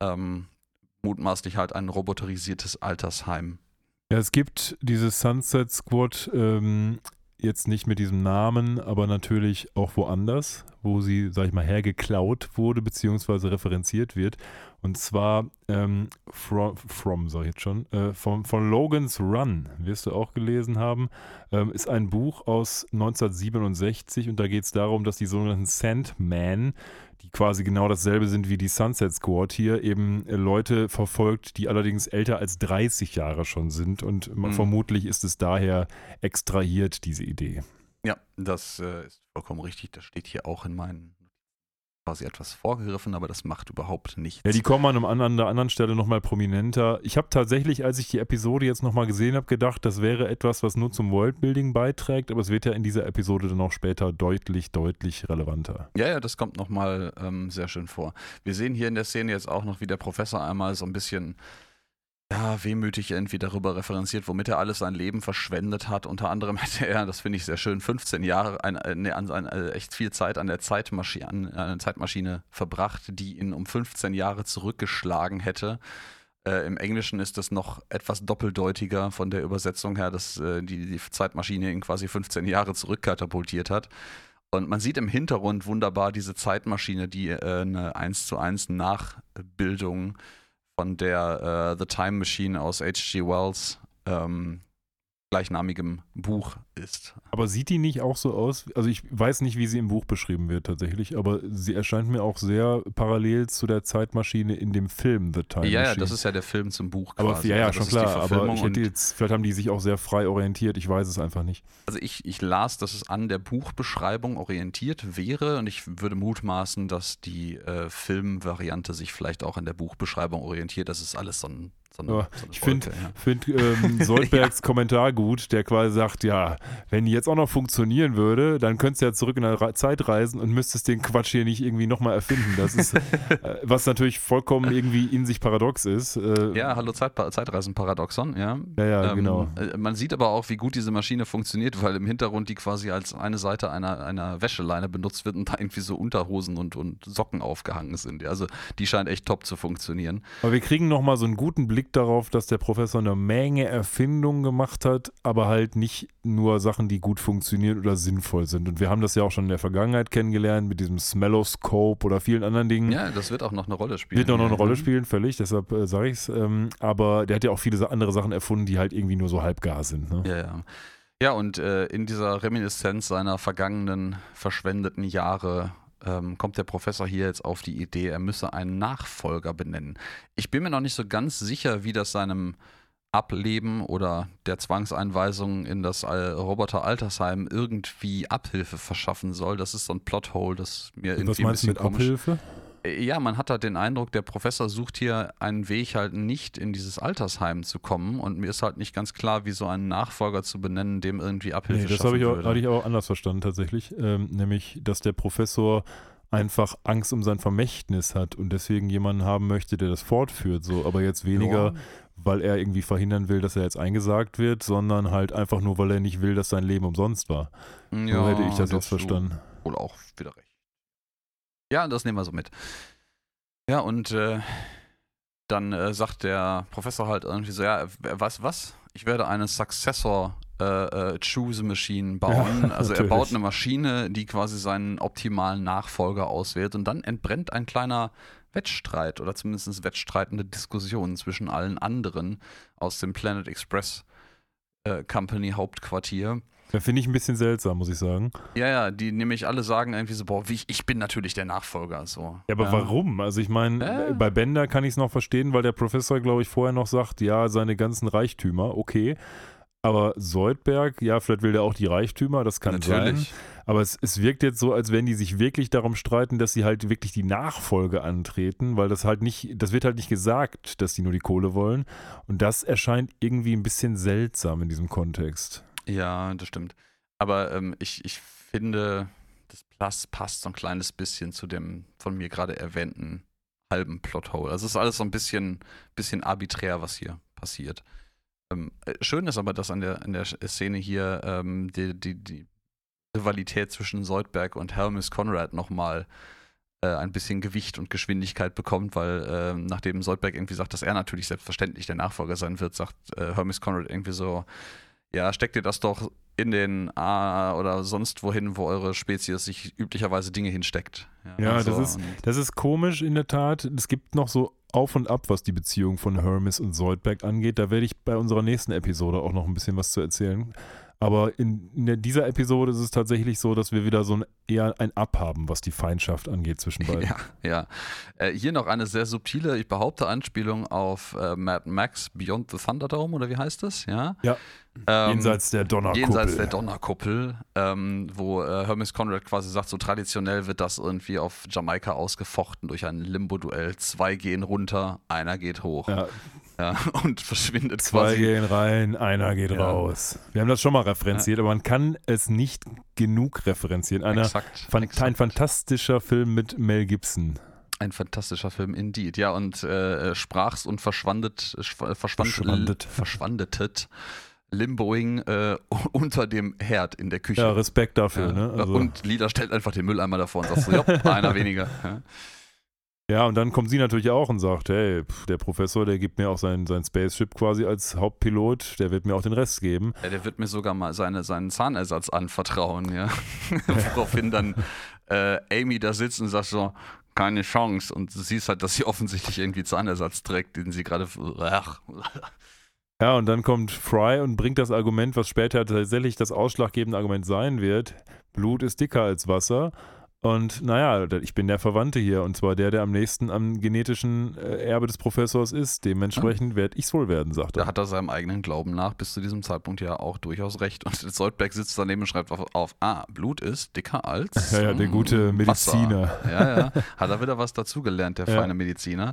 Ähm, mutmaßlich halt ein roboterisiertes Altersheim. Ja, es gibt dieses Sunset Squad ähm, jetzt nicht mit diesem Namen, aber natürlich auch woanders, wo sie, sag ich mal, hergeklaut wurde, beziehungsweise referenziert wird. Und zwar ähm, from, from sag ich jetzt schon, äh, von, von Logan's Run, wirst du auch gelesen haben, ähm, ist ein Buch aus 1967 und da geht es darum, dass die sogenannten Sandmen die quasi genau dasselbe sind wie die Sunset Squad hier, eben äh, Leute verfolgt, die allerdings älter als 30 Jahre schon sind und mhm. vermutlich ist es daher extrahiert, diese Idee. Ja, das äh, ist vollkommen richtig. Das steht hier auch in meinen quasi etwas vorgegriffen, aber das macht überhaupt nichts. Ja, die kommen an, an der anderen Stelle nochmal prominenter. Ich habe tatsächlich, als ich die Episode jetzt nochmal gesehen habe, gedacht, das wäre etwas, was nur zum Worldbuilding beiträgt, aber es wird ja in dieser Episode dann auch später deutlich, deutlich relevanter. Ja, ja, das kommt nochmal ähm, sehr schön vor. Wir sehen hier in der Szene jetzt auch noch, wie der Professor einmal so ein bisschen ja, wehmütig irgendwie darüber referenziert, womit er alles sein Leben verschwendet hat. Unter anderem (laughs) hätte er, das finde ich sehr schön, 15 Jahre, ein, äh, nee, an, an, äh, echt viel Zeit an der Zeitmaschine, an, an Zeitmaschine verbracht, die ihn um 15 Jahre zurückgeschlagen hätte. Äh, Im Englischen ist das noch etwas doppeldeutiger von der Übersetzung her, dass äh, die, die Zeitmaschine ihn quasi 15 Jahre zurückkatapultiert hat. Und man sieht im Hintergrund wunderbar diese Zeitmaschine, die äh, eine 1 zu 1 Nachbildung äh, von der äh, The Time Machine aus H.G. Wells ähm, gleichnamigem Buch ist. Aber sieht die nicht auch so aus? Also ich weiß nicht, wie sie im Buch beschrieben wird tatsächlich, aber sie erscheint mir auch sehr parallel zu der Zeitmaschine in dem Film The Time ja, Machine. Ja, das ist ja der Film zum Buch quasi. Aber ja, ja, schon klar. Aber ich hätte jetzt, vielleicht haben die sich auch sehr frei orientiert. Ich weiß es einfach nicht. Also ich, ich las, dass es an der Buchbeschreibung orientiert wäre und ich würde mutmaßen, dass die äh, Filmvariante sich vielleicht auch an der Buchbeschreibung orientiert. Das ist alles so ein so eine, so eine ich finde ja. find, ähm, (laughs) Soldbergs ja. Kommentar gut, der quasi sagt, ja, wenn die jetzt auch noch funktionieren würde, dann könntest du ja zurück in der Zeit reisen und müsstest den Quatsch hier nicht irgendwie nochmal erfinden. Das ist, (laughs) äh, was natürlich vollkommen irgendwie in sich paradox ist. Äh, ja, hallo Zeit, Zeitreisen-Paradoxon, ja. Ja, ja, ähm, genau. Äh, man sieht aber auch, wie gut diese Maschine funktioniert, weil im Hintergrund die quasi als eine Seite einer, einer Wäscheleine benutzt wird und da irgendwie so Unterhosen und, und Socken aufgehangen sind. Also die scheint echt top zu funktionieren. Aber wir kriegen nochmal so einen guten Blick Blick darauf, dass der Professor eine Menge Erfindungen gemacht hat, aber halt nicht nur Sachen, die gut funktionieren oder sinnvoll sind. Und wir haben das ja auch schon in der Vergangenheit kennengelernt mit diesem Smelloscope oder vielen anderen Dingen. Ja, das wird auch noch eine Rolle spielen. Wird auch noch eine Rolle spielen, völlig, deshalb äh, sage ich es. Ähm, aber der hat ja auch viele andere Sachen erfunden, die halt irgendwie nur so halbgar sind. Ne? Ja, ja. Ja, und äh, in dieser Reminiszenz seiner vergangenen, verschwendeten Jahre ähm, kommt der Professor hier jetzt auf die Idee, er müsse einen Nachfolger benennen. Ich bin mir noch nicht so ganz sicher, wie das seinem Ableben oder der Zwangseinweisung in das Roboter-Altersheim irgendwie Abhilfe verschaffen soll. Das ist so ein Plothole, das mir irgendwie Was meinst ein du mit Abhilfe? Ja, man hat halt den Eindruck, der Professor sucht hier einen Weg, halt nicht in dieses Altersheim zu kommen. Und mir ist halt nicht ganz klar, wie so einen Nachfolger zu benennen, dem irgendwie Abhilfe Nee, das schaffen habe ich, auch- würde. hatte ich auch anders verstanden tatsächlich. Ähm, nämlich, dass der Professor einfach Angst um sein Vermächtnis hat und deswegen jemanden haben möchte, der das fortführt. So, aber jetzt weniger, weil er irgendwie verhindern will, dass er jetzt eingesagt wird, sondern halt einfach nur, weil er nicht will, dass sein Leben umsonst war. ja, so hätte ich das jetzt hast du verstanden. Wohl auch wieder recht. Ja, das nehmen wir so mit. Ja, und äh, dann äh, sagt der Professor halt irgendwie so, ja, was, was? Ich werde eine Successor äh, äh, Choose Machine bauen. Ja, (laughs) also er baut eine Maschine, die quasi seinen optimalen Nachfolger auswählt und dann entbrennt ein kleiner Wettstreit oder zumindest wettstreitende Diskussionen zwischen allen anderen aus dem Planet Express äh, Company Hauptquartier. Da finde ich ein bisschen seltsam, muss ich sagen. Ja, ja, die nämlich alle sagen irgendwie so, boah, wie ich, ich bin natürlich der Nachfolger. So. Ja, aber warum? Also ich meine, Äh. bei Bender kann ich es noch verstehen, weil der Professor, glaube ich, vorher noch sagt, ja, seine ganzen Reichtümer, okay. Aber Soldberg, ja, vielleicht will der auch die Reichtümer, das kann sein. Natürlich. Aber es, es wirkt jetzt so, als wenn die sich wirklich darum streiten, dass sie halt wirklich die Nachfolge antreten, weil das halt nicht, das wird halt nicht gesagt, dass die nur die Kohle wollen. Und das erscheint irgendwie ein bisschen seltsam in diesem Kontext. Ja, das stimmt. Aber ähm, ich, ich finde, das Plus passt so ein kleines bisschen zu dem von mir gerade erwähnten halben Plothole. Also es ist alles so ein bisschen, bisschen arbiträr, was hier passiert. Ähm, äh, schön ist aber, dass an der, an der Szene hier ähm, die, die, die Rivalität zwischen Soldberg und Helmus Conrad nochmal äh, ein bisschen Gewicht und Geschwindigkeit bekommt, weil ähm, nachdem Soldberg irgendwie sagt, dass er natürlich selbstverständlich der Nachfolger sein wird, sagt äh, Hermes Conrad irgendwie so, ja, steckt ihr das doch in den A oder sonst wohin, wo eure Spezies sich üblicherweise Dinge hinsteckt. Ja, also, das ist- und- Das ist komisch in der Tat. Es gibt noch so auf und ab, was die Beziehung von Hermes und Soldberg angeht. Da werde ich bei unserer nächsten Episode auch noch ein bisschen was zu erzählen. Aber in, in dieser Episode ist es tatsächlich so, dass wir wieder so ein, eher ein Abhaben, was die Feindschaft angeht zwischen beiden. (laughs) Ja, ja. Äh, hier noch eine sehr subtile, ich behaupte, Anspielung auf äh, Mad Max Beyond the Thunderdome, oder wie heißt das? Ja. Ja. Ähm, Jenseits der Donnerkuppel. Jenseits der Donnerkuppel, ähm, wo äh, Hermes Conrad quasi sagt, so traditionell wird das irgendwie auf Jamaika ausgefochten durch ein Limbo-Duell. Zwei gehen runter, einer geht hoch ja, ja, (laughs) und verschwindet zwei quasi. gehen rein, einer geht Ja. raus. Wir haben das schon mal referenziert, aber man kann es nicht genug referenzieren. Einer, Exakt, fan exakt. Ein fantastischer Film mit Mel Gibson. Ein fantastischer Film, indeed. Ja, und äh, sprach's und verschwandet, schw- verschwand, Verschwandet. verschwandetet Limboing äh, (laughs) unter dem Herd in der Küche. Ja, Respekt dafür. Ja. Ne? Also, Und Lila stellt einfach den Mülleimer davor und sagt so, (laughs) einer weniger. Ja. Ja, und dann kommt sie natürlich auch und sagt, hey, pf, der Professor, der gibt mir auch sein, sein Spaceship quasi als Hauptpilot, der wird mir auch den Rest geben. Ja, der wird mir sogar mal seine, seinen Zahnersatz anvertrauen, ja. (laughs) Woraufhin dann äh, Amy da sitzt und sagt so, keine Chance. Und du siehst halt, dass sie offensichtlich irgendwie Zahnersatz trägt, den sie gerade. (laughs) Ja, und dann kommt Fry und bringt das Argument, was später tatsächlich das ausschlaggebende Argument sein wird, Blut ist dicker als Wasser. Und naja, ich bin der Verwandte hier, und zwar der, der am nächsten am genetischen äh, Erbe des Professors ist. Dementsprechend werde ich es wohl werden, sagt Da er. hat er seinem eigenen Glauben nach bis zu diesem Zeitpunkt ja auch durchaus recht. Und (laughs) Soldberg sitzt daneben und schreibt auf, auf ah, Blut ist dicker als. (laughs) Ja, ja, der gute Mediziner. Wasser. Ja, ja. Hat er wieder was dazugelernt, der Ja. feine Mediziner.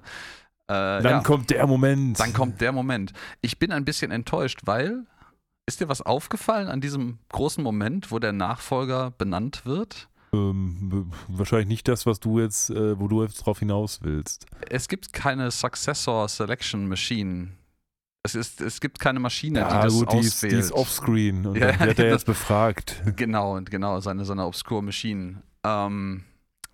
Äh, Dann ja. kommt der Moment. Dann kommt der Moment. Ich bin ein bisschen enttäuscht, weil ist dir was aufgefallen an diesem großen Moment, wo der Nachfolger benannt wird? Ähm, wahrscheinlich nicht das, was du jetzt, äh, wo du jetzt drauf hinaus willst. Es gibt keine Successor Selection Machine. Es, ist, es gibt keine Maschine, die Ja, das gut, die ist, auswählt. die ist offscreen und (laughs) Ja, dann wird er das- jetzt befragt. Genau, genau, seine, seine Obscure Machine. Ähm,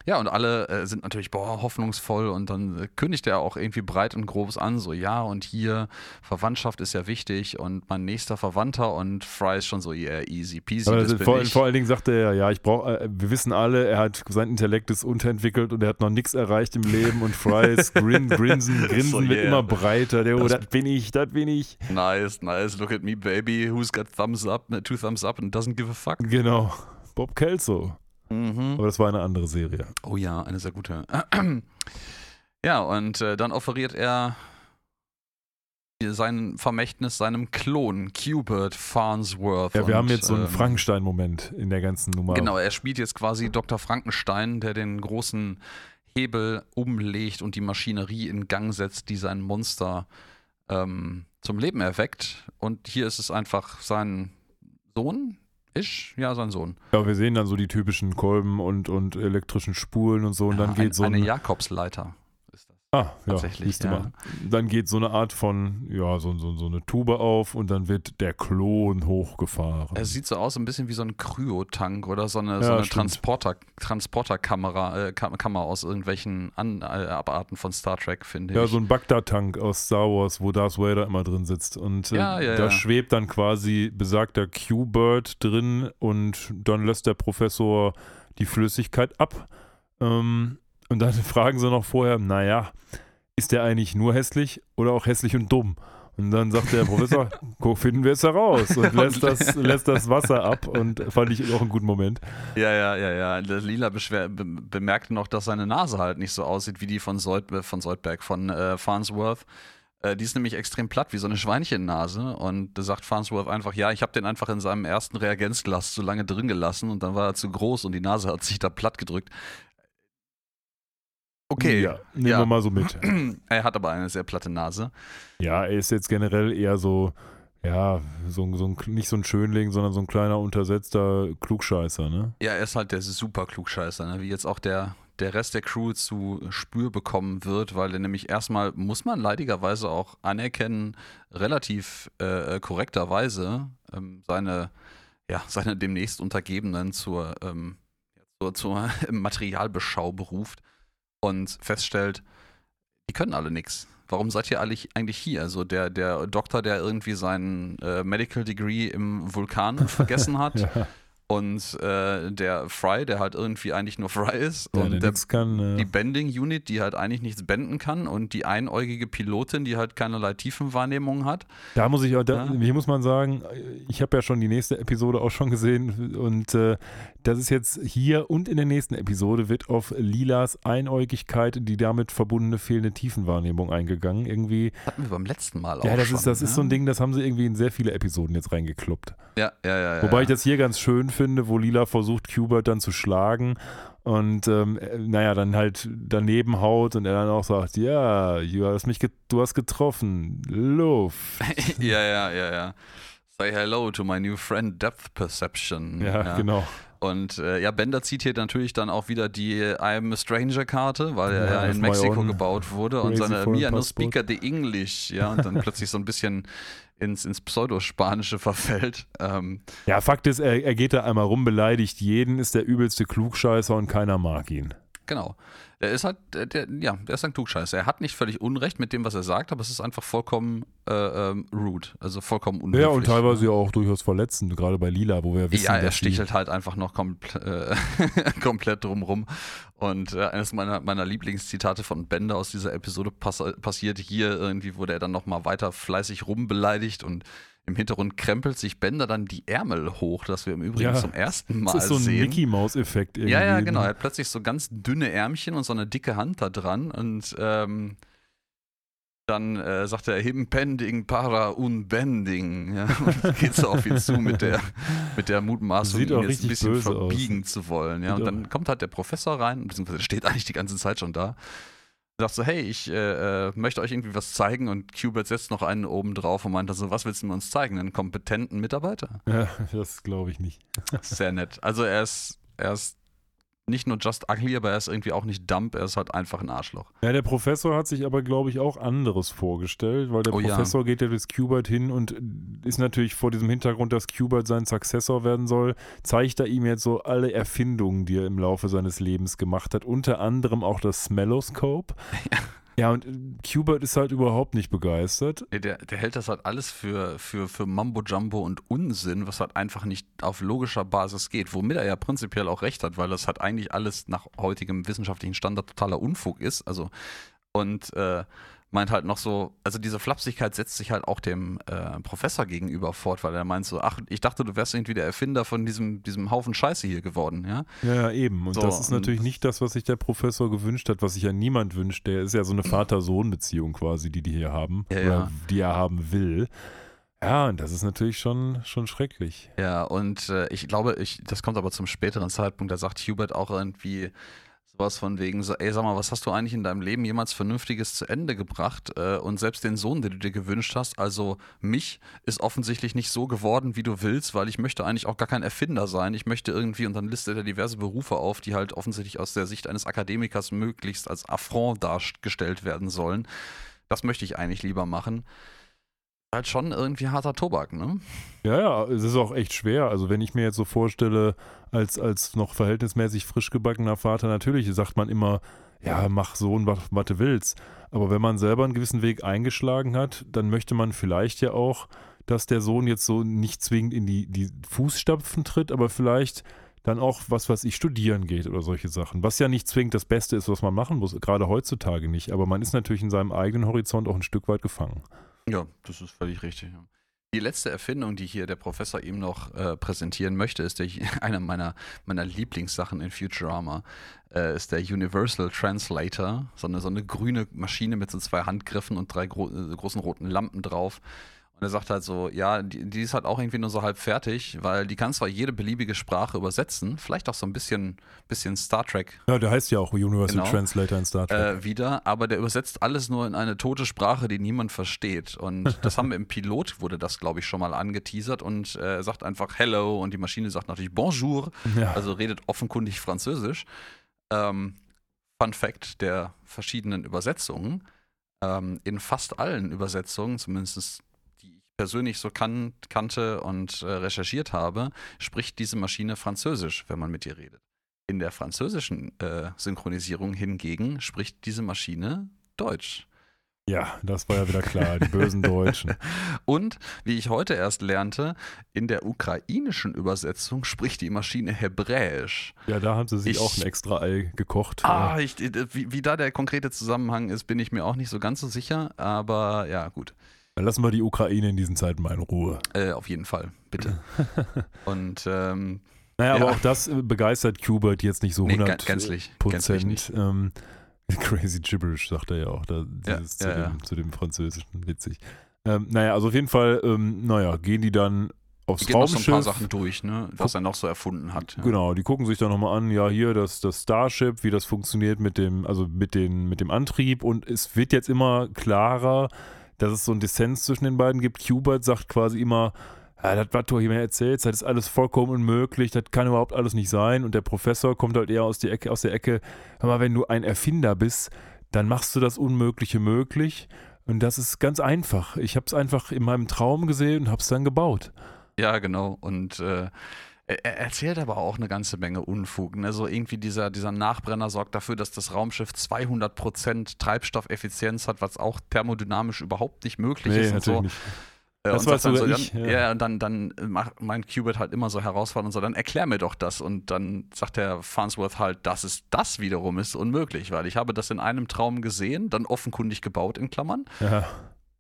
Ja, und alle äh, sind natürlich, boah, hoffnungsvoll und dann äh, kündigt er auch irgendwie breit und grobes an, so, ja, und hier, Verwandtschaft ist ja wichtig und mein nächster Verwandter und Fry ist schon so, yeah, easy peasy. Aber das vor, vor, allen Dingen sagte er, ja, ich brauche, äh, wir wissen alle, er hat, sein Intellekt ist unterentwickelt und er hat noch nichts erreicht im Leben und Fry ist (laughs) grin, grinsen, grinsen so, yeah. wird immer breiter, der, oh, das bin ich, das bin ich. Nice, nice, look at me, baby, who's got thumbs up, two thumbs up and doesn't give a fuck. Genau, Bob Kelso. Mhm. Aber das war eine andere Serie. Oh ja, eine sehr gute. (clears throat) Ja, und äh, dann offeriert er sein Vermächtnis seinem Klon, Cubert Farnsworth. Ja, wir und, haben jetzt so einen ähm, Frankenstein-Moment in der ganzen Nummer. Genau, er spielt jetzt quasi Dr. Frankenstein, der den großen Hebel umlegt und die Maschinerie in Gang setzt, die sein Monster ähm, zum Leben erweckt. Und hier ist es einfach sein Sohn, ich? Ja, sein Sohn. Ja, wir sehen dann so die typischen Kolben und, und elektrischen Spulen und so. Und ja, dann geht ein, so eine Jakobsleiter. Ah, ja, du ja. Dann geht so eine Art von, ja, so, so, so eine Tube auf und dann wird der Klon hochgefahren. Es sieht so aus, ein bisschen wie so ein Kryotank oder so eine, ja, so eine Transporter, Transporterkamera äh, Kammer aus irgendwelchen An äh, Abarten von Star Trek, finde ich. Ja, so ein Bagdad-Tank aus Star Wars, wo Darth Vader immer drin sitzt. Und äh, ja, da schwebt dann quasi besagter Q-Bird drin und dann lässt der Professor die Flüssigkeit ab. Ähm, und dann (laughs) fragen sie noch vorher, naja, ist der eigentlich nur hässlich oder auch hässlich und dumm? Und dann sagt der Professor, (laughs) finden wir es heraus und lässt das, (laughs) lässt das Wasser ab und fand ich auch einen guten Moment. Ja, ja, ja, ja. Der Lila beschwer, be bemerkte noch, dass seine Nase halt nicht so aussieht wie die von, Sold, von Soldberg, von äh, Farnsworth. Äh, die ist nämlich extrem platt, wie so eine Schweinchennase. Und da sagt Farnsworth einfach, ja, ich habe den einfach in seinem ersten Reagenzglas zu lange drin gelassen und dann war er zu groß und die Nase hat sich da platt gedrückt. Okay. Ja, nehmen ja. wir mal so mit. (clears throat) er hat aber eine sehr platte Nase. Ja, er ist jetzt generell eher so, ja, so, so ein, nicht so ein Schönling, sondern so ein kleiner, untersetzter Klugscheißer, ne? Ja, er ist halt der super Klugscheißer, ne? wie jetzt auch der, der Rest der Crew zu Spür bekommen wird, weil er nämlich erstmal, muss man leidigerweise auch anerkennen, relativ äh, korrekterweise ähm, seine, ja, seine demnächst Untergebenen zur, ähm, zur, zur (laughs) Materialbeschau beruft und feststellt, die können alle nichts. Warum seid ihr alle eigentlich hier? Also der, der Doktor, der irgendwie sein äh, Medical Degree im Vulkan (laughs) vergessen hat, ja und äh, der Fry, der halt irgendwie eigentlich nur Fry ist ja, und der, kann, äh die Bending Unit, die halt eigentlich nichts benden kann und die einäugige Pilotin, die halt keinerlei Tiefenwahrnehmung hat. Da muss ich, da, ja. hier muss man sagen, ich habe ja schon die nächste Episode auch schon gesehen und äh, das ist jetzt hier und in der nächsten Episode wird auf Lilas Einäugigkeit die damit verbundene fehlende Tiefenwahrnehmung eingegangen. Irgendwie. Hatten wir beim letzten Mal auch. Ja, das schon, ist das ja? ist so ein Ding, das haben sie irgendwie in sehr viele Episoden jetzt reingekloppt. Ja, ja, ja. Wobei ich das hier ganz schön finde finde, wo Lila versucht, Hubert dann zu schlagen und ähm, naja, dann halt daneben haut und er dann auch sagt, ja, du hast mich du hast getroffen, Luft. (laughs) ja, ja, ja, ja. Say hello to my new friend Depth Perception. Ja, ja. genau. Und äh, ja, Bender zieht hier natürlich dann auch wieder die I'm a Stranger-Karte, weil er ja, in Mexiko gebaut wurde und seine Me no speaker the English, ja, und dann plötzlich so ein bisschen ins, ins Pseudospanische verfällt. Ähm, ja, Fakt ist, er, er geht da einmal rum, beleidigt jeden, ist der übelste Klugscheißer und keiner mag ihn. Genau. Der ist halt, der, der, ja, der ist ein Klugscheißer. Er hat nicht völlig Unrecht mit dem, was er sagt, aber es ist einfach vollkommen äh, ähm, rude, also vollkommen unhöflich. Ja, und teilweise ja auch durchaus verletzend, gerade bei Lila, wo wir wissen, Ja, er stichelt halt einfach noch kompl äh, (laughs) komplett drumrum. Und äh, eines meiner, meiner Lieblingszitate von Bender aus dieser Episode pass passiert hier irgendwie, wo der dann nochmal weiter fleißig rumbeleidigt und im Hintergrund krempelt sich Bender dann die Ärmel hoch, das wir im Übrigen ja, zum ersten Mal sehen. Das ist so ein. Mickey Maus Effekt irgendwie. Ja, ja, genau. Er hat plötzlich so ganz dünne Ärmchen und so eine dicke Hand da dran und ähm, dann äh, sagt er Impending para unbending. (laughs) Ja, und geht so auf ihn zu mit der, mit der Mutmaßung, ihn jetzt ein bisschen verbiegen aus. zu wollen. Ja, und dann kommt halt der Professor rein, beziehungsweise steht (laughs) eigentlich die ganze Zeit schon da sagt so, hey, ich äh, äh, möchte euch irgendwie was zeigen und Qbert setzt noch einen oben drauf und meint so, was willst du uns zeigen? Einen kompetenten Mitarbeiter? Ja, (laughs) das glaube ich nicht. Sehr nett. Also er ist, er ist nicht nur just ugly, aber er ist irgendwie auch nicht dump, er ist halt einfach ein Arschloch. Ja, der Professor hat sich aber, glaube ich, auch anderes vorgestellt, weil der Oh ja. Professor geht ja durchs Qbert hin und ist natürlich vor diesem Hintergrund, dass Qbert sein Successor werden soll, zeigt er ihm jetzt so alle Erfindungen, die er im Laufe seines Lebens gemacht hat, unter anderem auch das Smelloscope. (laughs) Ja, und äh, Qbert ist halt überhaupt nicht begeistert. Der, der hält das halt alles für, für, für Mambo Jumbo und Unsinn, was halt einfach nicht auf logischer Basis geht. Womit er ja prinzipiell auch recht hat, weil das halt eigentlich alles nach heutigem wissenschaftlichen Standard totaler Unfug ist. Also, und äh, meint halt noch so, also diese Flapsigkeit setzt sich halt auch dem äh, Professor gegenüber fort, weil er meint so, ach, ich dachte, du wärst irgendwie der Erfinder von diesem, diesem Haufen Scheiße hier geworden, ja. Ja, ja, eben. Und So, das ist natürlich nicht das, was sich der Professor gewünscht hat, was sich ja niemand wünscht. Der ist ja so eine (clears throat) Vater-Sohn-Beziehung quasi, die die hier haben. Ja, oder ja. die er haben will. Ja, und das ist natürlich schon, schon schrecklich. Ja, und äh, ich glaube, ich, das kommt aber zum späteren Zeitpunkt, da sagt Hubert auch irgendwie sowas von wegen so, ey, sag mal, was hast du eigentlich in deinem Leben jemals Vernünftiges zu Ende gebracht? Äh, und selbst den Sohn, den du dir gewünscht hast, also mich, ist offensichtlich nicht so geworden, wie du willst, weil ich möchte eigentlich auch gar kein Erfinder sein. Ich möchte irgendwie, und dann listet er diverse Berufe auf, die halt offensichtlich aus der Sicht eines Akademikers möglichst als Affront dargestellt werden sollen. Das möchte ich eigentlich lieber machen. Halt schon irgendwie harter Tobak, ne? Ja, ja, es ist auch echt schwer. Also wenn ich mir jetzt so vorstelle, als, als noch verhältnismäßig frisch gebackener Vater, natürlich sagt man immer, ja, mach Sohn, was, was du willst. Aber wenn man selber einen gewissen Weg eingeschlagen hat, dann möchte man vielleicht ja auch, dass der Sohn jetzt so nicht zwingend in die, die Fußstapfen tritt, aber vielleicht dann auch, was weiß ich, studieren geht oder solche Sachen. Was ja nicht zwingend das Beste ist, was man machen muss, gerade heutzutage nicht. Aber man ist natürlich in seinem eigenen Horizont auch ein Stück weit gefangen. Ja, das ist völlig richtig. Die letzte Erfindung, die hier der Professor ihm noch äh, präsentieren möchte, ist der, (laughs) eine meiner, meiner Lieblingssachen in Futurama, äh, ist der Universal Translator. So eine, so eine grüne Maschine mit so zwei Handgriffen und drei gro äh, großen roten Lampen drauf. Und er sagt halt so, ja, die, die ist halt auch irgendwie nur so halb fertig, weil die kann zwar jede beliebige Sprache übersetzen, vielleicht auch so ein bisschen, bisschen Star Trek Ja, der heißt ja auch Universal Genau. Translator in Star Trek. äh, wieder, aber der übersetzt alles nur in eine tote Sprache, die niemand versteht. Und (laughs) das haben wir im Pilot, wurde das, glaube ich, schon mal angeteasert und äh, er sagt einfach Hello und die Maschine sagt natürlich Bonjour, ja. also redet offenkundig Französisch. Ähm, Fun Fact der verschiedenen Übersetzungen. Ähm, in fast allen Übersetzungen, zumindest persönlich so kan kannte und äh, recherchiert habe, spricht diese Maschine Französisch, wenn man mit ihr redet. In der französischen äh, Synchronisierung hingegen spricht diese Maschine Deutsch. Ja, das war ja wieder klar, die bösen (laughs) Deutschen. Und wie ich heute erst lernte, in der ukrainischen Übersetzung spricht die Maschine Hebräisch. Ja, da haben sie sich Ich- auch ein extra Ei gekocht. Ah, ich, wie, wie da der konkrete Zusammenhang ist, bin ich mir auch nicht so ganz so sicher, aber ja, gut. Dann lassen wir die Ukraine in diesen Zeiten mal in Ruhe. Äh, auf jeden Fall, bitte. (laughs) Und ähm, Naja, Ja. aber auch das äh, begeistert Qbert jetzt nicht so nee, 100 ga- gänzlich, gänzlich. Prozent. Ähm, (laughs) crazy gibberish, sagt er ja auch, da, dieses ja, zu, ja. Dem, zu dem Französischen, witzig. Ähm, naja, also auf jeden Fall, ähm, naja, gehen die dann aufs geht noch so ein paar Raumschiff. Sachen durch, ne, was er noch so erfunden hat. Ja. Genau, die gucken sich dann nochmal an, ja, hier das, das Starship, wie das funktioniert mit dem, also mit, den, mit dem Antrieb und es wird jetzt immer klarer, dass es so einen Dissens zwischen den beiden gibt. Hubert sagt quasi immer, ja, das, was du hier mir erzählst, das ist alles vollkommen unmöglich, das kann überhaupt alles nicht sein. Und der Professor kommt halt eher aus, die Ecke, aus der Ecke, hör mal, wenn du ein Erfinder bist, dann machst du das Unmögliche möglich. Und das ist ganz einfach. Ich habe es einfach in meinem Traum gesehen und habe es dann gebaut. Ja, genau. Und äh, er er erzählt aber auch eine ganze Menge Unfug. Ne? So irgendwie dieser, dieser Nachbrenner sorgt dafür, dass das Raumschiff 200% Treibstoffeffizienz hat, was auch thermodynamisch überhaupt nicht möglich ist. Und so. nicht. Äh, Das und dann sogar so, ich, dann, ja. ja, und dann, dann macht mein Qubit halt immer so herausfordernd und so, dann erklär mir doch das. Und dann sagt der Farnsworth halt, dass es das wiederum ist unmöglich, weil ich habe das in einem Traum gesehen, dann offenkundig gebaut in Klammern Ja.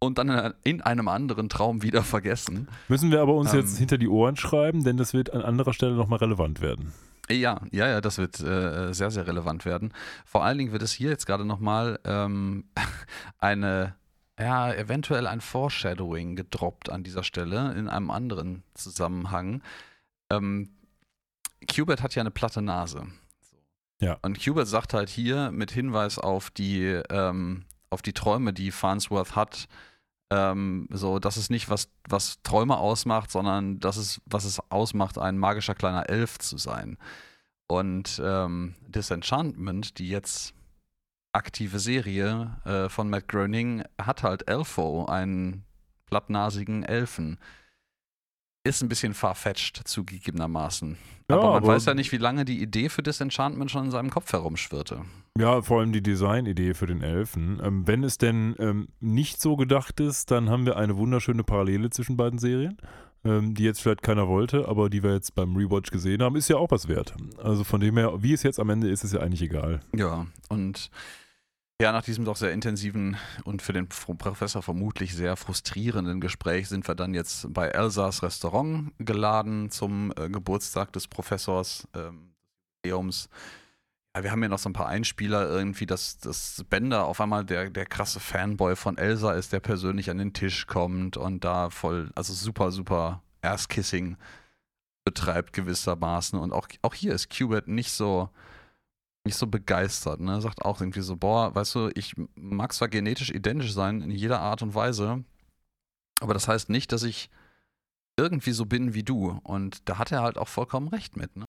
Und dann in- in einem anderen Traum wieder vergessen. Müssen wir aber uns Ähm. jetzt hinter die Ohren schreiben, denn das wird an anderer Stelle nochmal relevant werden. Ja, ja, ja, das wird äh, sehr, sehr relevant werden. Vor allen Dingen wird es hier jetzt gerade nochmal ähm, (laughs) eine, ja, eventuell ein Foreshadowing gedroppt an dieser Stelle in einem anderen Zusammenhang. Ähm, Qbert hat ja eine platte Nase. Ja. Und Qbert sagt halt hier mit Hinweis auf die, ähm, auf die Träume, die Farnsworth hat, ähm, so, das ist nicht, was, was Träume ausmacht, sondern das ist, was es ausmacht, ein magischer kleiner Elf zu sein. Und ähm, Disenchantment, die jetzt aktive Serie äh, von Matt Groening, hat halt Elfo, einen plattnasigen Elfen. Ist ein bisschen farfetched, zugegebenermaßen. Ja, aber man aber- weiß ja nicht, wie lange die Idee für Disenchantment schon in seinem Kopf herumschwirrte. Ja, vor allem die Designidee für den Elfen. Ähm, wenn es denn ähm, nicht so gedacht ist, dann haben wir eine wunderschöne Parallele zwischen beiden Serien, ähm, die jetzt vielleicht keiner wollte, aber die wir jetzt beim Rewatch gesehen haben, ist ja auch was wert. Also von dem her, wie es jetzt am Ende ist, ist ja eigentlich egal. Ja, und ja, nach diesem doch sehr intensiven und für den Pro- Professor vermutlich sehr frustrierenden Gespräch sind wir dann jetzt bei Elsas Restaurant geladen zum äh, Geburtstag des Professors ähm. Ja, wir haben ja noch so ein paar Einspieler irgendwie, dass, dass Bender auf einmal der, der krasse Fanboy von Elsa ist, der persönlich an den Tisch kommt und da voll, also super, super Ass-Kissing betreibt gewissermaßen. Und auch, auch hier ist Qbert nicht so, nicht so begeistert, ne? Sagt auch irgendwie so, boah, weißt du, ich mag zwar genetisch identisch sein in jeder Art und Weise, aber das heißt nicht, dass ich irgendwie so bin wie du. Und da hat er halt auch vollkommen recht mit, ne?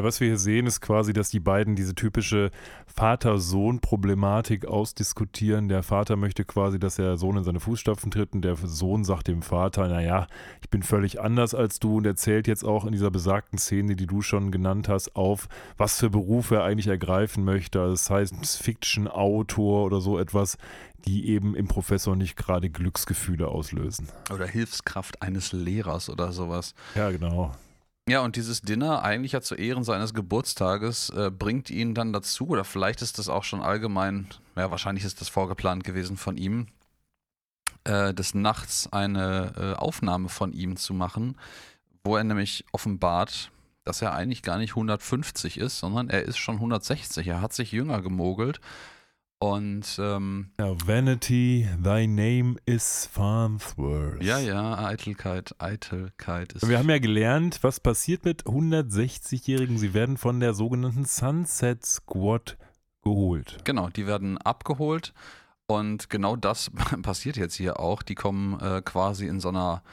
Was wir hier sehen, ist quasi, dass die beiden diese typische Vater-Sohn-Problematik ausdiskutieren. Der Vater möchte quasi, dass der Sohn in seine Fußstapfen tritt und der Sohn sagt dem Vater, naja, ich bin völlig anders als du und erzählt jetzt auch in dieser besagten Szene, die du schon genannt hast, auf, was für Berufe er eigentlich ergreifen möchte. Also das heißt Fiction, Autor oder so etwas, die eben im Professor nicht gerade Glücksgefühle auslösen. Oder Hilfskraft eines Lehrers oder sowas. Ja, genau. Ja, und dieses Dinner eigentlich ja zu Ehren seines Geburtstages äh, bringt ihn dann dazu, oder vielleicht ist das auch schon allgemein, ja, wahrscheinlich ist das vorgeplant gewesen von ihm, äh, des Nachts eine äh, Aufnahme von ihm zu machen, wo er nämlich offenbart, dass er eigentlich gar nicht 150 ist, sondern er ist schon 160. Er hat sich jünger gemogelt. Und ähm, Ja, Vanity, thy name is Farnsworth. ja, ja, Eitelkeit, Eitelkeit ist. Wir haben ja gelernt, was passiert mit 160-Jährigen. Sie werden von der sogenannten Sunset Squad geholt. Genau, die werden abgeholt und genau das (laughs) passiert jetzt hier auch. Die kommen äh, quasi in so einer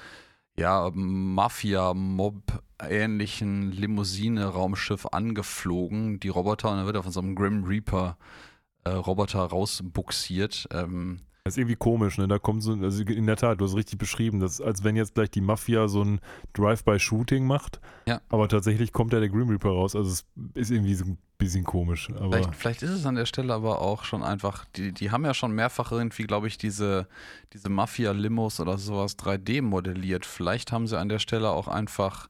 ja, Mafia-Mob-ähnlichen Limousine-Raumschiff angeflogen, die Roboter, und dann wird auf so einem Grim Reaper äh, Roboter rausbuxiert. Ähm, Das ist irgendwie komisch, ne? Da kommt so, also in der Tat, du hast richtig beschrieben, das ist, als wenn jetzt gleich die Mafia so ein Drive-by-Shooting macht. Ja. Aber tatsächlich kommt da der Grim Reaper raus. Also es ist irgendwie so ein bisschen komisch. Vielleicht, vielleicht ist es an der Stelle aber auch schon einfach, die, die haben ja schon mehrfach irgendwie, glaube ich, diese, diese Mafia-Limos oder sowas 3D modelliert. Vielleicht haben sie an der Stelle auch einfach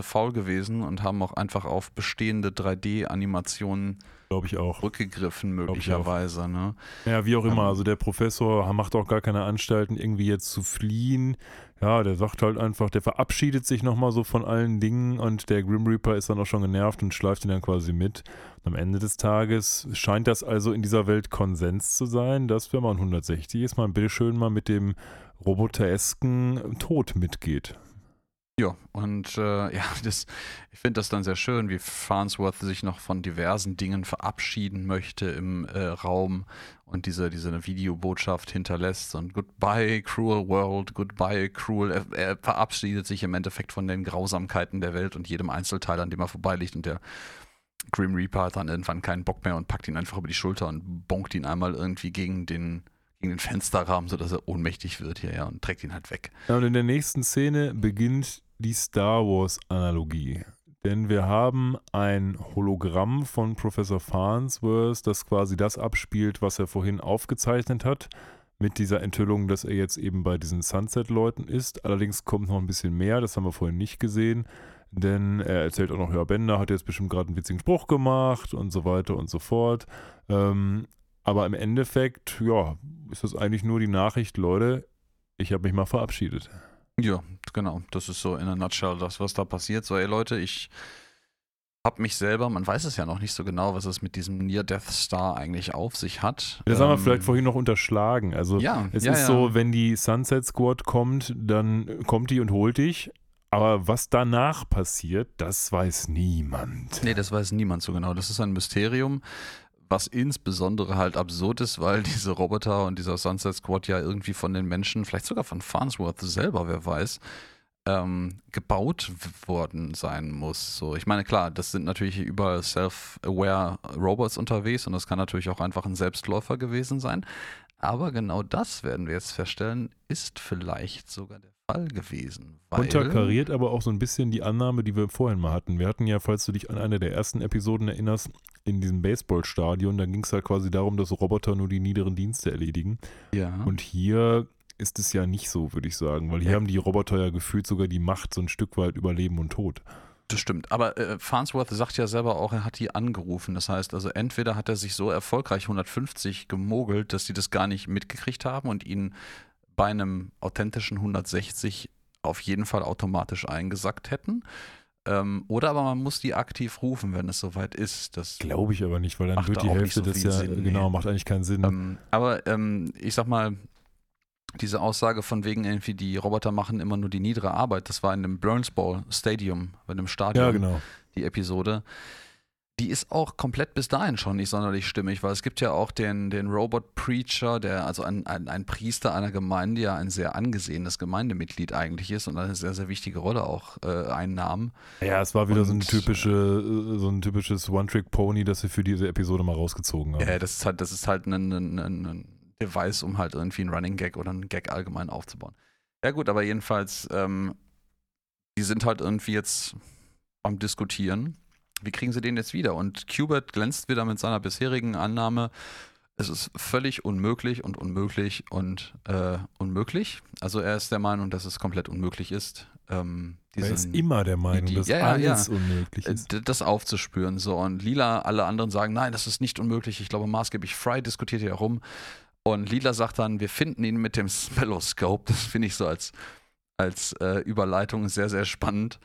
faul gewesen und haben auch einfach auf bestehende 3D-Animationen glaube ich auch. rückgegriffen, möglicherweise. Ne? Ja, wie auch immer. Ähm. Also der Professor macht auch gar keine Anstalten, irgendwie jetzt zu fliehen. Ja, der sagt halt einfach, der verabschiedet sich nochmal so von allen Dingen und der Grim Reaper ist dann auch schon genervt und schleift ihn dann quasi mit. Und am Ende des Tages scheint das also in dieser Welt Konsens zu sein, dass wenn man 160 ist, man bitteschön mal mit dem roboteresken Tod mitgeht. Ja, und äh, (laughs) ja, das, ich finde das dann sehr schön, wie Farnsworth sich noch von diversen Dingen verabschieden möchte im äh, Raum und diese, diese Videobotschaft hinterlässt und Goodbye, cruel world, goodbye, cruel. Er, er verabschiedet sich im Endeffekt von den Grausamkeiten der Welt und jedem Einzelteil, an dem er vorbeiliegt und der Grim Reaper hat dann irgendwann keinen Bock mehr und packt ihn einfach über die Schulter und bonkt ihn einmal irgendwie gegen den, gegen den Fensterrahmen, sodass er ohnmächtig wird hier ja, und trägt ihn halt weg. Ja, und in der nächsten Szene beginnt die Star Wars-Analogie. Denn wir haben ein Hologramm von Professor Farnsworth, das quasi das abspielt, was er vorhin aufgezeichnet hat, mit dieser Enthüllung, dass er jetzt eben bei diesen Sunset-Leuten ist. Allerdings kommt noch ein bisschen mehr, das haben wir vorhin nicht gesehen. Denn er erzählt auch noch, ja, Bender hat jetzt bestimmt gerade einen witzigen Spruch gemacht und so weiter und so fort. Ähm, aber im Endeffekt, ja, ist das eigentlich nur die Nachricht, Leute, ich habe mich mal verabschiedet. Ja, genau. Das ist so in a nutshell das, was da passiert. So, ey Leute, ich habe mich selber, man weiß es ja noch nicht so genau, was es mit diesem Near Death Star eigentlich auf sich hat. Das haben wir Ähm, vielleicht vorhin noch unterschlagen. Also Ja, es ja, ist ja. so, wenn die Sunset Squad kommt, dann kommt die und holt dich. Aber was danach passiert, das weiß niemand. Nee, das weiß niemand so genau. Das ist ein Mysterium, was insbesondere halt absurd ist, weil (laughs) diese Roboter und dieser Sunset Squad ja irgendwie von den Menschen, vielleicht sogar von Farnsworth selber, wer weiß, ähm, gebaut worden sein muss. So, ich meine, klar, das sind natürlich überall self-aware Robots unterwegs und das kann natürlich auch einfach ein Selbstläufer gewesen sein. Aber genau das werden wir jetzt feststellen, ist vielleicht sogar der Fall gewesen. Unterkariert aber auch so ein bisschen die Annahme, die wir vorhin mal hatten. Wir hatten ja, falls du dich an eine der ersten Episoden erinnerst, in diesem Baseballstadion, da ging es halt quasi darum, dass Roboter nur die niederen Dienste erledigen. Ja. Und hier ist es ja nicht so, würde ich sagen, weil hier ja. haben die Roboter ja gefühlt sogar die Macht, so ein Stück weit über Leben und Tod. Das stimmt. Aber äh, Farnsworth sagt ja selber auch, er hat die angerufen. Das heißt, also entweder hat er sich so erfolgreich 150 gemogelt, dass sie das gar nicht mitgekriegt haben und ihn bei einem authentischen 160 auf jeden Fall automatisch eingesackt hätten. Ähm, oder aber man muss die aktiv rufen, wenn es soweit ist. Das Glaube ich aber nicht, weil dann wird die Hälfte so des ja, Sinn, genau, macht eigentlich keinen Sinn. Ähm, aber ähm, ich sag mal, diese Aussage von wegen irgendwie, die Roboter machen immer nur die niedere Arbeit, das war in dem Burns Ball Stadium, bei dem Stadion, ja, genau. die Episode. Die ist auch komplett bis dahin schon nicht sonderlich stimmig, weil es gibt ja auch den, den Robot Preacher, der also ein, ein, ein Priester einer Gemeinde, ja ein sehr angesehenes Gemeindemitglied eigentlich ist und eine sehr, sehr wichtige Rolle auch äh, einnahm. Ja, es war wieder und, so, eine typische, äh, so ein typisches One-Trick-Pony, das sie für diese Episode mal rausgezogen haben. Ja, das ist halt, das ist halt ein, ein, ein, ein Device, um halt irgendwie einen Running Gag oder einen Gag allgemein aufzubauen. Ja gut, aber jedenfalls, ähm, die sind halt irgendwie jetzt am Diskutieren. Wie kriegen sie den jetzt wieder? Und Qbert glänzt wieder mit seiner bisherigen Annahme, es ist völlig unmöglich und unmöglich und äh, unmöglich. Also er ist der Meinung, dass es komplett unmöglich ist. Ähm, diesen, er ist immer der Meinung, die, dass ja, alles ja, unmöglich ist. Das aufzuspüren. So. Und Lila, alle anderen sagen, nein, das ist nicht unmöglich. Ich glaube, maßgeblich Fry diskutiert hier herum. Und Lila sagt dann, wir finden ihn mit dem (laughs) Smelloscope. Das finde ich so als, als äh, Überleitung sehr, sehr spannend.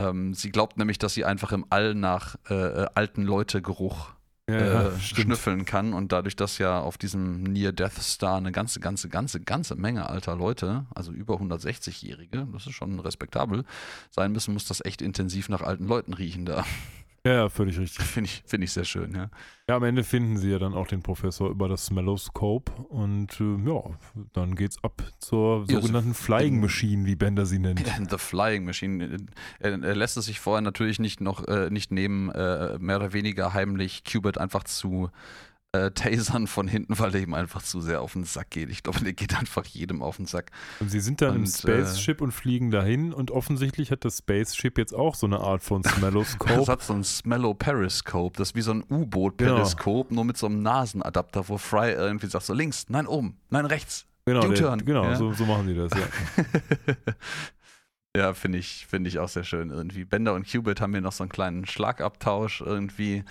Ähm, sie glaubt nämlich, dass sie einfach im All nach äh, äh alten Leute-Geruch ja, äh, schnüffeln kann. Und dadurch, dass ja auf diesem Near Death Star eine ganze, ganze, ganze, ganze Menge alter Leute, also über 160-Jährige, das ist schon respektabel, sein müssen, muss das echt intensiv nach alten Leuten riechen da. Ja, ja völlig richtig. Finde ich, find ich sehr schön, ja. Ja, am Ende finden sie ja dann auch den Professor über das Smelloscope und äh, ja, dann geht's ab zur sogenannten Flying Machine, wie Bender sie nennt. (laughs) The Flying Machine. Er, er lässt es sich vorher natürlich nicht noch äh, nicht nehmen, äh, mehr oder weniger heimlich Qbert einfach zu äh, Tasern von hinten, weil der ihm einfach zu sehr auf den Sack geht. Ich glaube, der geht einfach jedem auf den Sack. Und sie sind dann und, im Spaceship äh, und fliegen dahin und offensichtlich hat das Spaceship jetzt auch so eine Art von Smelloscope. (laughs) das hat so ein Smello-Periscope, das ist wie so ein U-Boot-Periskop, genau. nur mit so einem Nasenadapter, wo Fry irgendwie sagt so links, nein oben, nein rechts. Genau, der, genau ja? so, so machen die das, ja. (laughs) Ja, finde ich, find ich auch sehr schön irgendwie. Bender und Qubit haben hier noch so einen kleinen Schlagabtausch irgendwie.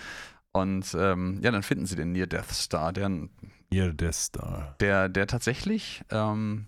Und ähm, ja, dann finden sie den Near Death Star, der, Near Death Star. der, der tatsächlich ähm,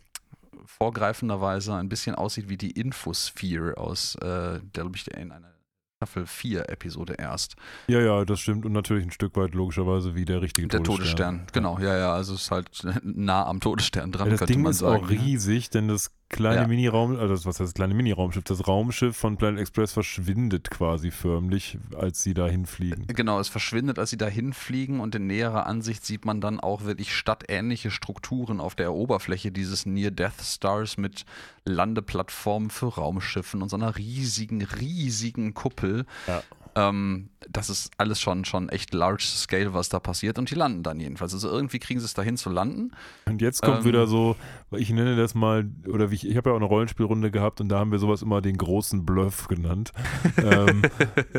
vorgreifenderweise ein bisschen aussieht wie die Infosphere aus, äh, der, glaube ich, in einer Staffel 4 Episode erst. Ja, ja, das stimmt. Und natürlich ein Stück weit logischerweise wie der richtige der Todesstern. Der Todesstern, genau. Ja, ja, also es ist halt (laughs) nah am Todesstern dran, ja, das Ding ist sagen. auch riesig, denn das kleine ja. Mini-Raum, also was heißt das kleine Mini-Raumschiff? Das Raumschiff von Planet Express verschwindet quasi förmlich, als sie da hinfliegen. Genau, es verschwindet, als sie da hinfliegen und in näherer Ansicht sieht man dann auch wirklich stadtähnliche Strukturen auf der Oberfläche dieses Near Death Stars mit Landeplattformen für Raumschiffen und so einer riesigen, riesigen Kuppel. Ja. Ähm, das ist alles schon, schon echt large scale, was da passiert. Und die landen dann jedenfalls. Also irgendwie kriegen sie es dahin zu landen. Und jetzt kommt ähm, wieder so, ich nenne das mal, oder wie ich, ich habe ja auch eine Rollenspielrunde gehabt und da haben wir sowas immer den großen Bluff genannt. (laughs) ähm,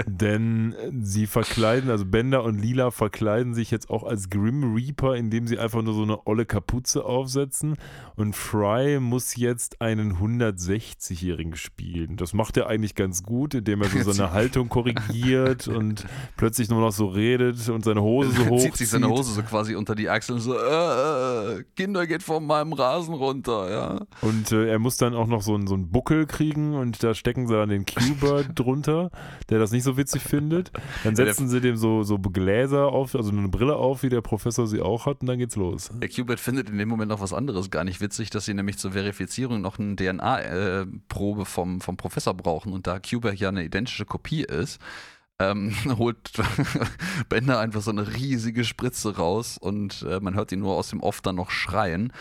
denn sie verkleiden, also Bender und Lila verkleiden sich jetzt auch als Grim Reaper, indem sie einfach nur so eine olle Kapuze aufsetzen. Und Fry muss jetzt einen 160-Jährigen spielen. Das macht er eigentlich ganz gut, indem er so seine (laughs) Haltung korrigiert (laughs) und plötzlich nur noch so redet und seine Hose so hoch. (laughs) Zieht sich seine Hose so quasi unter die Achseln so, äh, äh, Kinder geht von meinem Rasen runter, ja. Und äh, er muss dann auch noch so, einen, so einen Buckel kriegen und da stecken sie dann den Q-Bird (laughs) drunter, der das nicht so witzig findet. Dann setzen sie dem so, so Gläser auf, also eine Brille auf, wie der Professor sie auch hat und dann geht's los. Der Q-Bird findet in dem Moment noch was anderes gar nicht witzig, dass sie nämlich zur Verifizierung noch eine DNA-Probe äh, vom, vom Professor brauchen und da Q-Bird ja eine identische Kopie ist, ähm, (laughs) holt (laughs) Bender einfach so eine riesige Spritze raus und äh, man hört ihn nur aus dem Off dann noch schreien.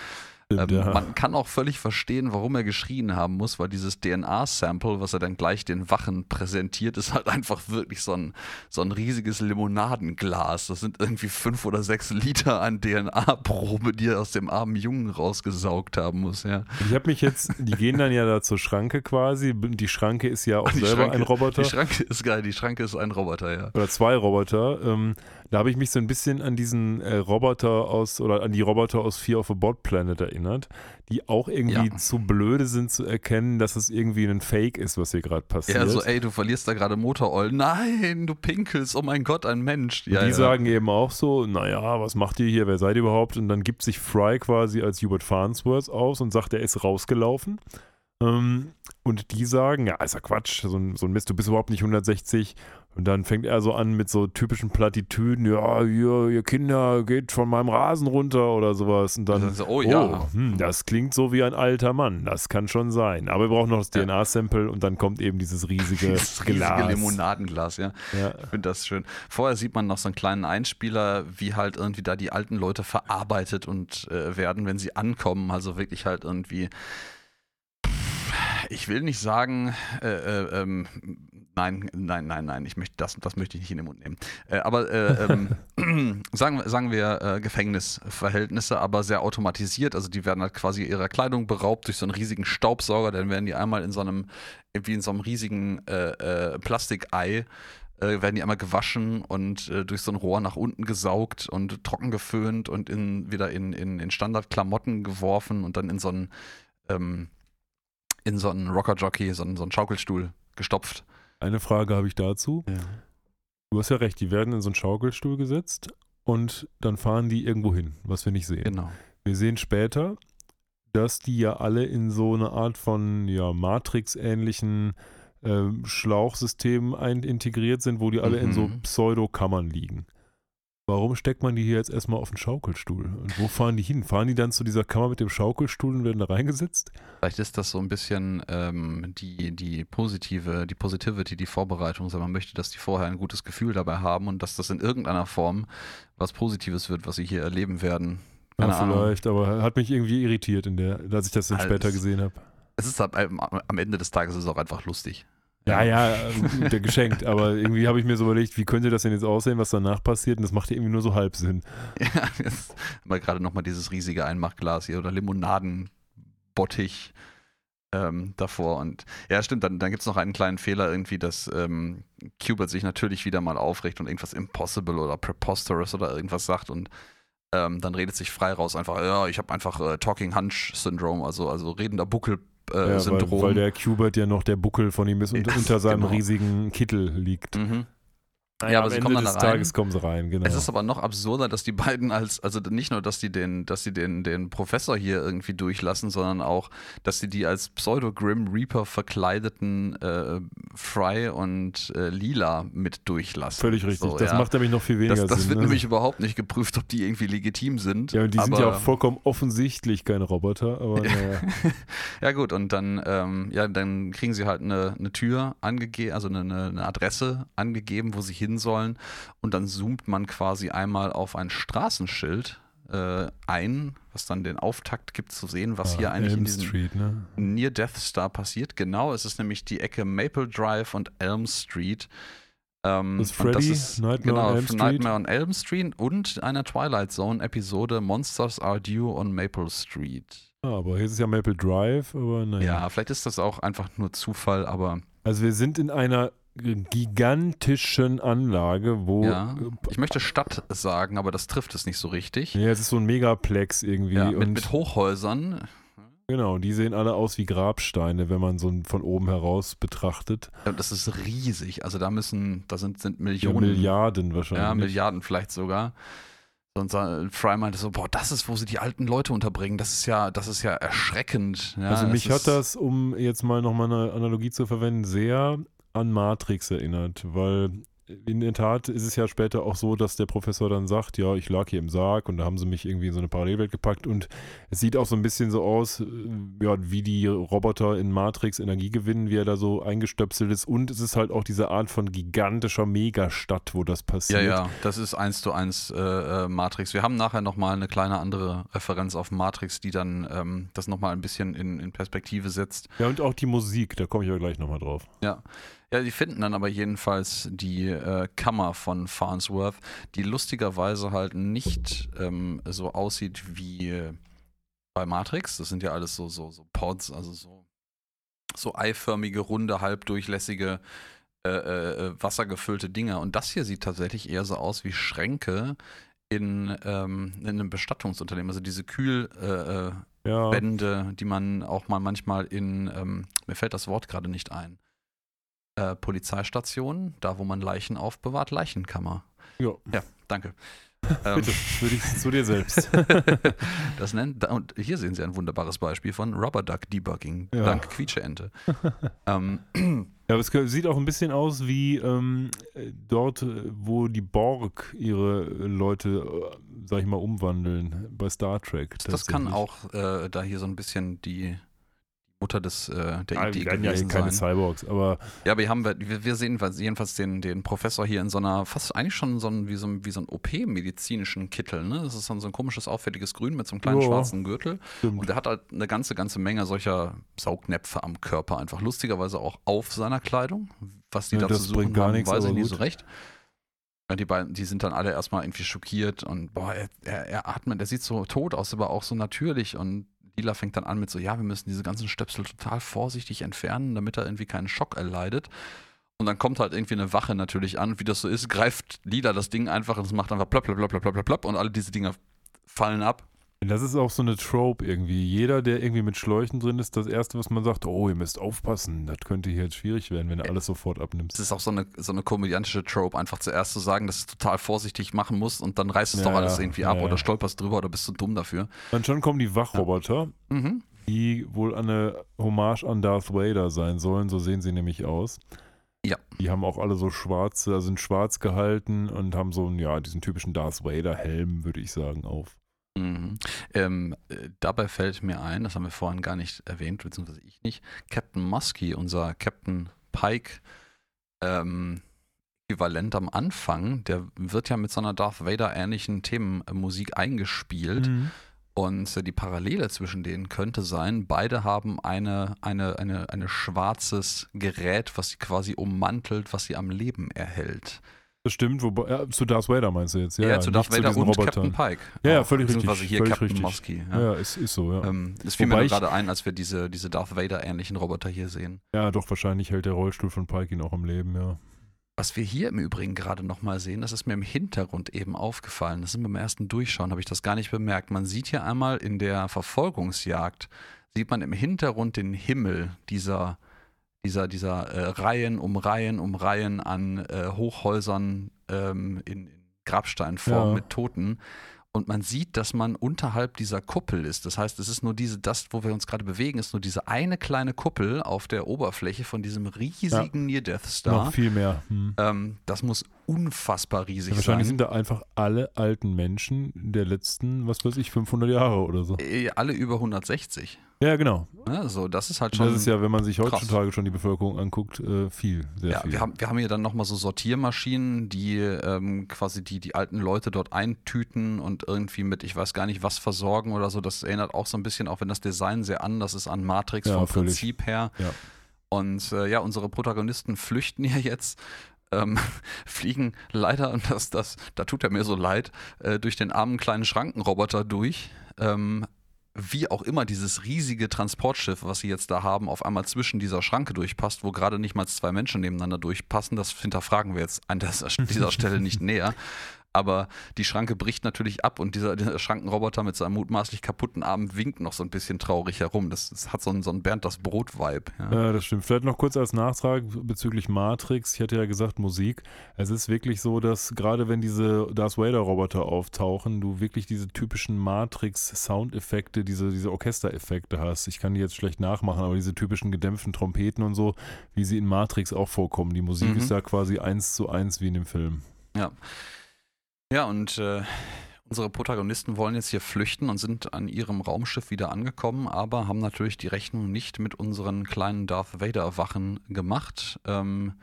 Ähm, ja. Man kann auch völlig verstehen, warum er geschrien haben muss, weil dieses DNA-Sample, was er dann gleich den Wachen präsentiert, ist halt einfach wirklich so ein, so ein riesiges Limonadenglas. Das sind irgendwie fünf oder sechs Liter an DNA-Probe, die er aus dem armen Jungen rausgesaugt haben muss. Ja. Ich habe mich jetzt, die gehen dann ja da zur Schranke quasi. Die Schranke ist ja auch selber Schranke, ein Roboter. Die Schranke ist geil, die Schranke ist ein Roboter, ja. Oder zwei Roboter. Ähm, da habe ich mich so ein bisschen an diesen äh, Roboter aus oder an die Roboter aus Fear of a Bot Planet erinnert, die auch irgendwie ja. zu blöde sind zu erkennen, dass es irgendwie ein Fake ist, was hier gerade passiert. Ja, so, ey, du verlierst da gerade Motoröl. Nein, du pinkelst, oh mein Gott, ein Mensch. Ja, die ja. sagen eben auch so, naja, was macht ihr hier, wer seid ihr überhaupt? Und dann gibt sich Fry quasi als Hubert Farnsworth aus und sagt, er ist rausgelaufen. Ähm, und die sagen, ja, ist ja Quatsch, so ein, so ein Mist, du bist überhaupt nicht 160 und dann fängt er so an mit so typischen Plattitüden, ja, ihr, ihr Kinder geht von meinem Rasen runter oder sowas. Und dann, so, oh ja. Oh, hm, das klingt so wie ein alter Mann, das kann schon sein. Aber wir brauchen noch das ja. DNA-Sample und dann kommt eben dieses riesige (laughs) dieses Glas. riesige Limonadenglas, ja. ja. Ich finde das schön. Vorher sieht man noch so einen kleinen Einspieler, wie halt irgendwie da die alten Leute verarbeitet und äh, werden, wenn sie ankommen. Also wirklich halt irgendwie ich will nicht sagen, äh, äh, ähm, Nein, nein, nein, nein. Ich möchte das, das möchte ich nicht in den Mund nehmen. Äh, aber äh, ähm, (clears throat) sagen, sagen wir äh, Gefängnisverhältnisse, aber sehr automatisiert. Also die werden halt quasi ihrer Kleidung beraubt durch so einen riesigen Staubsauger. Dann werden die einmal in so einem, wie in so einem riesigen äh, Plastikei äh, werden die einmal gewaschen und äh, durch so ein Rohr nach unten gesaugt und trocken geföhnt und in, wieder in, in, in Standardklamotten geworfen und dann in so einen, ähm, in so einen Rocker-Jockey, so einen, so einen Schaukelstuhl gestopft. Eine Frage habe ich dazu. Ja. Du hast ja recht, die werden in so einen Schaukelstuhl gesetzt und dann fahren die irgendwo hin, was wir nicht sehen. Genau. Wir sehen später, dass die ja alle in so eine Art von ja, Matrix-ähnlichen äh, Schlauchsystem integriert sind, wo die alle mhm. in so mhm. Pseudokammern liegen. Warum steckt man die hier jetzt erstmal auf den Schaukelstuhl? Und wo fahren die hin? Fahren die dann zu dieser Kammer mit dem Schaukelstuhl und werden da reingesetzt? Vielleicht ist das so ein bisschen ähm, die, die positive, die Positivity, die Vorbereitung. Also man möchte, dass die vorher ein gutes Gefühl dabei haben und dass das in irgendeiner Form was Positives wird, was sie hier erleben werden. Keine ja, vielleicht, Ahnung. aber hat mich irgendwie irritiert, in der, als ich das dann also später gesehen habe. Es ist am, am Ende des Tages ist es auch einfach lustig. Ja, ja, äh, der geschenkt. Aber irgendwie habe ich mir so überlegt, wie könnte das denn jetzt aussehen, was danach passiert? Und das macht ja irgendwie nur so halb Sinn. Ja, jetzt haben wir gerade nochmal dieses riesige Einmachglas hier oder Limonadenbottich ähm, davor. Und ja, stimmt, dann, dann gibt es noch einen kleinen Fehler irgendwie, dass ähm, Qbert sich natürlich wieder mal aufregt und irgendwas Impossible oder Preposterous oder irgendwas sagt und ähm, dann redet sich frei raus einfach, ja, ich habe einfach äh, Talking Hunch Syndrome, also, also redender Buckel äh, ja, Syndrom. Weil, weil, der Qbert ja noch der Buckel von ihm ist und unter seinem genau. riesigen Kittel liegt. Mhm. Naja, ja, aber sie kommen dann des da rein. Tages kommen sie rein, genau. Es ist aber noch absurder, dass die beiden als, also nicht nur, dass die den, dass sie den, den Professor hier irgendwie durchlassen, sondern auch, dass sie die als Pseudo-Grim Reaper verkleideten äh, Fry und äh, Lila mit durchlassen. Völlig richtig. So, das ja. macht nämlich noch viel weniger das, das Sinn. Das wird ne? nämlich überhaupt nicht geprüft, ob die irgendwie legitim sind. Ja, und die sind ja auch vollkommen offensichtlich keine Roboter, aber naja. (laughs) ja, gut, und dann, ähm, ja, dann kriegen sie halt eine, eine Tür angegeben, also eine, eine Adresse angegeben, wo sie hin sollen. Und dann zoomt man quasi einmal auf ein Straßenschild äh, ein, was dann den Auftakt gibt zu sehen, was ah, hier eigentlich Elm in diesem Street, ne? Near Death Star passiert. Genau, es ist nämlich die Ecke Maple Drive und Elm Street. Ähm, das ist Freddy, das ist, Nightmare, genau, on Elm Street. Nightmare on Elm Street und einer Twilight Zone Episode Monsters Are Due on Maple Street. Ah, aber hier ist es ja Maple Drive, aber naja. Ja, vielleicht ist das auch einfach nur Zufall, aber. Also wir sind in einer gigantischen Anlage, wo. Ja, ich möchte Stadt sagen, aber das trifft es nicht so richtig. Ja, es ist so ein Megaplex irgendwie. Ja, mit, mit Hochhäusern. Genau, die sehen alle aus wie Grabsteine, wenn man so von oben heraus betrachtet. Ja, das ist riesig. Also da müssen, da sind, sind Millionen. Milliarden wahrscheinlich. Ja, Milliarden vielleicht sogar. Und Fry meinte so, boah, das ist, wo sie die alten Leute unterbringen. Das ist ja, das ist ja erschreckend. Ja, also mich hat das, um jetzt mal nochmal eine Analogie zu verwenden, sehr an Matrix erinnert, weil in der Tat ist es ja später auch so, dass der Professor dann sagt, ja, ich lag hier im Sarg und da haben sie mich irgendwie in so eine Parallelwelt gepackt und es sieht auch so ein bisschen so aus, äh, ja, wie die Roboter in Matrix Energie gewinnen, wie er da so eingestöpselt ist und es ist halt auch diese Art von gigantischer Megastadt, wo das passiert. Ja, ja, das ist eins zu eins äh, äh Matrix. Wir haben nachher nochmal eine kleine andere Referenz auf Matrix, die dann ähm, das nochmal ein bisschen in, in Perspektive setzt. Ja, und auch die Musik, da komme ich aber gleich nochmal drauf. Ja. Ja, die finden dann aber jedenfalls die äh, Kammer von Farnsworth, die lustigerweise halt nicht ähm, so aussieht wie äh, bei Matrix. Das sind ja alles so, so, so Pods, also so, so eiförmige, runde, halbdurchlässige, äh, äh, äh wassergefüllte Dinger. Und das hier sieht tatsächlich eher so aus wie Schränke in, ähm, in einem Bestattungsunternehmen. Also diese Kühlwände, äh, ja. die man auch mal manchmal in, ähm, mir fällt das Wort gerade nicht ein äh, Polizeistation, da wo man Leichen aufbewahrt, Leichenkammer. Ja. Ja, danke. (laughs) Bitte, würde ich zu dir selbst. (laughs) das nennt, und hier sehen Sie ein wunderbares Beispiel von Rubber Duck Debugging, ja. dank Quietscheente. (laughs) ähm, ja, aber es sieht auch ein bisschen aus wie ähm, dort, wo die Borg ihre Leute, äh, sag ich mal, umwandeln bei Star Trek. Das kann auch äh, da hier so ein bisschen die Mutter des, äh, der ja, Idee gewesen ja keine sein. Cyborgs, aber ja, aber hier haben wir, wir sehen jedenfalls den, den Professor hier in so einer, fast eigentlich schon so ein, wie so, wie so ein OP-medizinischen Kittel, ne? Das ist dann so ein komisches, auffälliges Grün mit so einem kleinen oh, schwarzen Gürtel. Stimmt. Und der hat halt eine ganze, ganze Menge solcher Saugnäpfe am Körper, einfach lustigerweise auch auf seiner Kleidung. Was die ja, dazu suchen, gar haben, nichts, weiß ich nicht so recht. Die beiden, die sind dann alle erstmal irgendwie schockiert und boah, er, er, er atmet, er sieht so tot aus, aber auch so natürlich und Dealer fängt dann an mit so, ja, wir müssen diese ganzen Stöpsel total vorsichtig entfernen, damit er irgendwie keinen Schock erleidet. Und dann kommt halt irgendwie eine Wache natürlich an, wie das so ist, greift Lila das Ding einfach und es macht einfach plopp, plopp, plopp, plopp, plopp, plopp und alle diese Dinger fallen ab. Das ist auch so eine Trope irgendwie. Jeder, der irgendwie mit Schläuchen drin ist, das Erste, was man sagt, oh, ihr müsst aufpassen, das könnte hier jetzt schwierig werden, wenn du alles sofort abnimmst. Das ist auch so eine, so eine komödiantische Trope, einfach zuerst zu sagen, dass du es total vorsichtig machen musst und dann reißt es ja, doch alles irgendwie ab ja, oder stolperst drüber oder bist du dumm dafür. Dann schon kommen die Wachroboter, mhm. die wohl eine Hommage an Darth Vader sein sollen, so sehen sie nämlich aus. Ja. Die haben auch alle so schwarze, also sind schwarz gehalten und haben so einen, ja, diesen typischen Darth Vader-Helm, würde ich sagen, auf. Mhm. Ähm, äh, dabei fällt mir ein, das haben wir vorhin gar nicht erwähnt, beziehungsweise ich nicht, Captain Muskie, unser Captain Pike, ähm, Äquivalent am Anfang, der wird ja mit so einer Darth Vader-ähnlichen Themenmusik eingespielt. Mhm. Und äh, die Parallele zwischen denen könnte sein, beide haben eine, eine, eine, eine schwarzes Gerät, was sie quasi ummantelt, was sie am Leben erhält. Das stimmt, wobei, ja, zu Darth Vader meinst du jetzt? Ja, ja zu Darth Vader zu und Robotern. Captain Pike. Ja, ja völlig richtig. hier völlig Captain richtig. Mosky. Ja, ja ist, ist so, ja. Ähm, das fiel wobei mir gerade ein, als wir diese, diese Darth Vader-ähnlichen Roboter hier sehen. Ja, doch, wahrscheinlich hält der Rollstuhl von Pike ihn auch im Leben, ja. Was wir hier im Übrigen gerade nochmal sehen, das ist mir im Hintergrund eben aufgefallen. Das ist beim ersten Durchschauen, habe ich das gar nicht bemerkt. Man sieht hier einmal in der Verfolgungsjagd, sieht man im Hintergrund den Himmel dieser dieser, dieser äh, Reihen um Reihen um Reihen an äh, Hochhäusern ähm, in, in Grabsteinform ja. mit Toten. Und man sieht, dass man unterhalb dieser Kuppel ist. Das heißt, es ist nur diese, das, wo wir uns gerade bewegen, ist nur diese eine kleine Kuppel auf der Oberfläche von diesem riesigen ja. Near-Death Star. Noch viel mehr. Hm. Ähm, das muss unfassbar riesig ja, wahrscheinlich sein. Wahrscheinlich sind da einfach alle alten Menschen der letzten, was weiß ich, 500 Jahre oder so. Äh, alle über 160. Ja, genau. Ja, so, das ist halt schon. Das ist ja, wenn man sich heutzutage krass. schon die Bevölkerung anguckt, äh, viel, sehr ja, viel. Wir haben, wir haben hier dann nochmal so Sortiermaschinen, die ähm, quasi die, die alten Leute dort eintüten und irgendwie mit, ich weiß gar nicht, was versorgen oder so. Das erinnert auch so ein bisschen, auch wenn das Design sehr anders ist an Matrix ja, vom völlig. Prinzip her. Ja. Und äh, ja, unsere Protagonisten flüchten ja jetzt ähm, (laughs) fliegen leider, und das, das, da tut er mir so leid, äh, durch den armen kleinen Schrankenroboter durch. Ähm, wie auch immer dieses riesige Transportschiff, was sie jetzt da haben, auf einmal zwischen dieser Schranke durchpasst, wo gerade nicht mal zwei Menschen nebeneinander durchpassen, das hinterfragen wir jetzt an dieser Stelle nicht (laughs) näher. Aber die Schranke bricht natürlich ab und dieser, dieser Schrankenroboter mit seinem mutmaßlich kaputten Arm winkt noch so ein bisschen traurig herum. Das, das hat so einen, so einen Bernd das Brot-Vibe. Ja. ja. das stimmt. Vielleicht noch kurz als Nachtrag bezüglich Matrix. Ich hatte ja gesagt Musik. Es ist wirklich so, dass gerade wenn diese Darth Vader-Roboter auftauchen, du wirklich diese typischen Matrix-Soundeffekte, diese, diese Orchestereffekte hast. Ich kann die jetzt schlecht nachmachen, aber diese typischen gedämpften Trompeten und so, wie sie in Matrix auch vorkommen. Die Musik mhm. ist ja quasi eins zu eins wie in dem Film. Ja. Ja, und äh, unsere Protagonisten wollen jetzt hier flüchten und sind an ihrem Raumschiff wieder angekommen, aber haben natürlich die Rechnung nicht mit unseren kleinen Darth Vader-Wachen gemacht, ähm,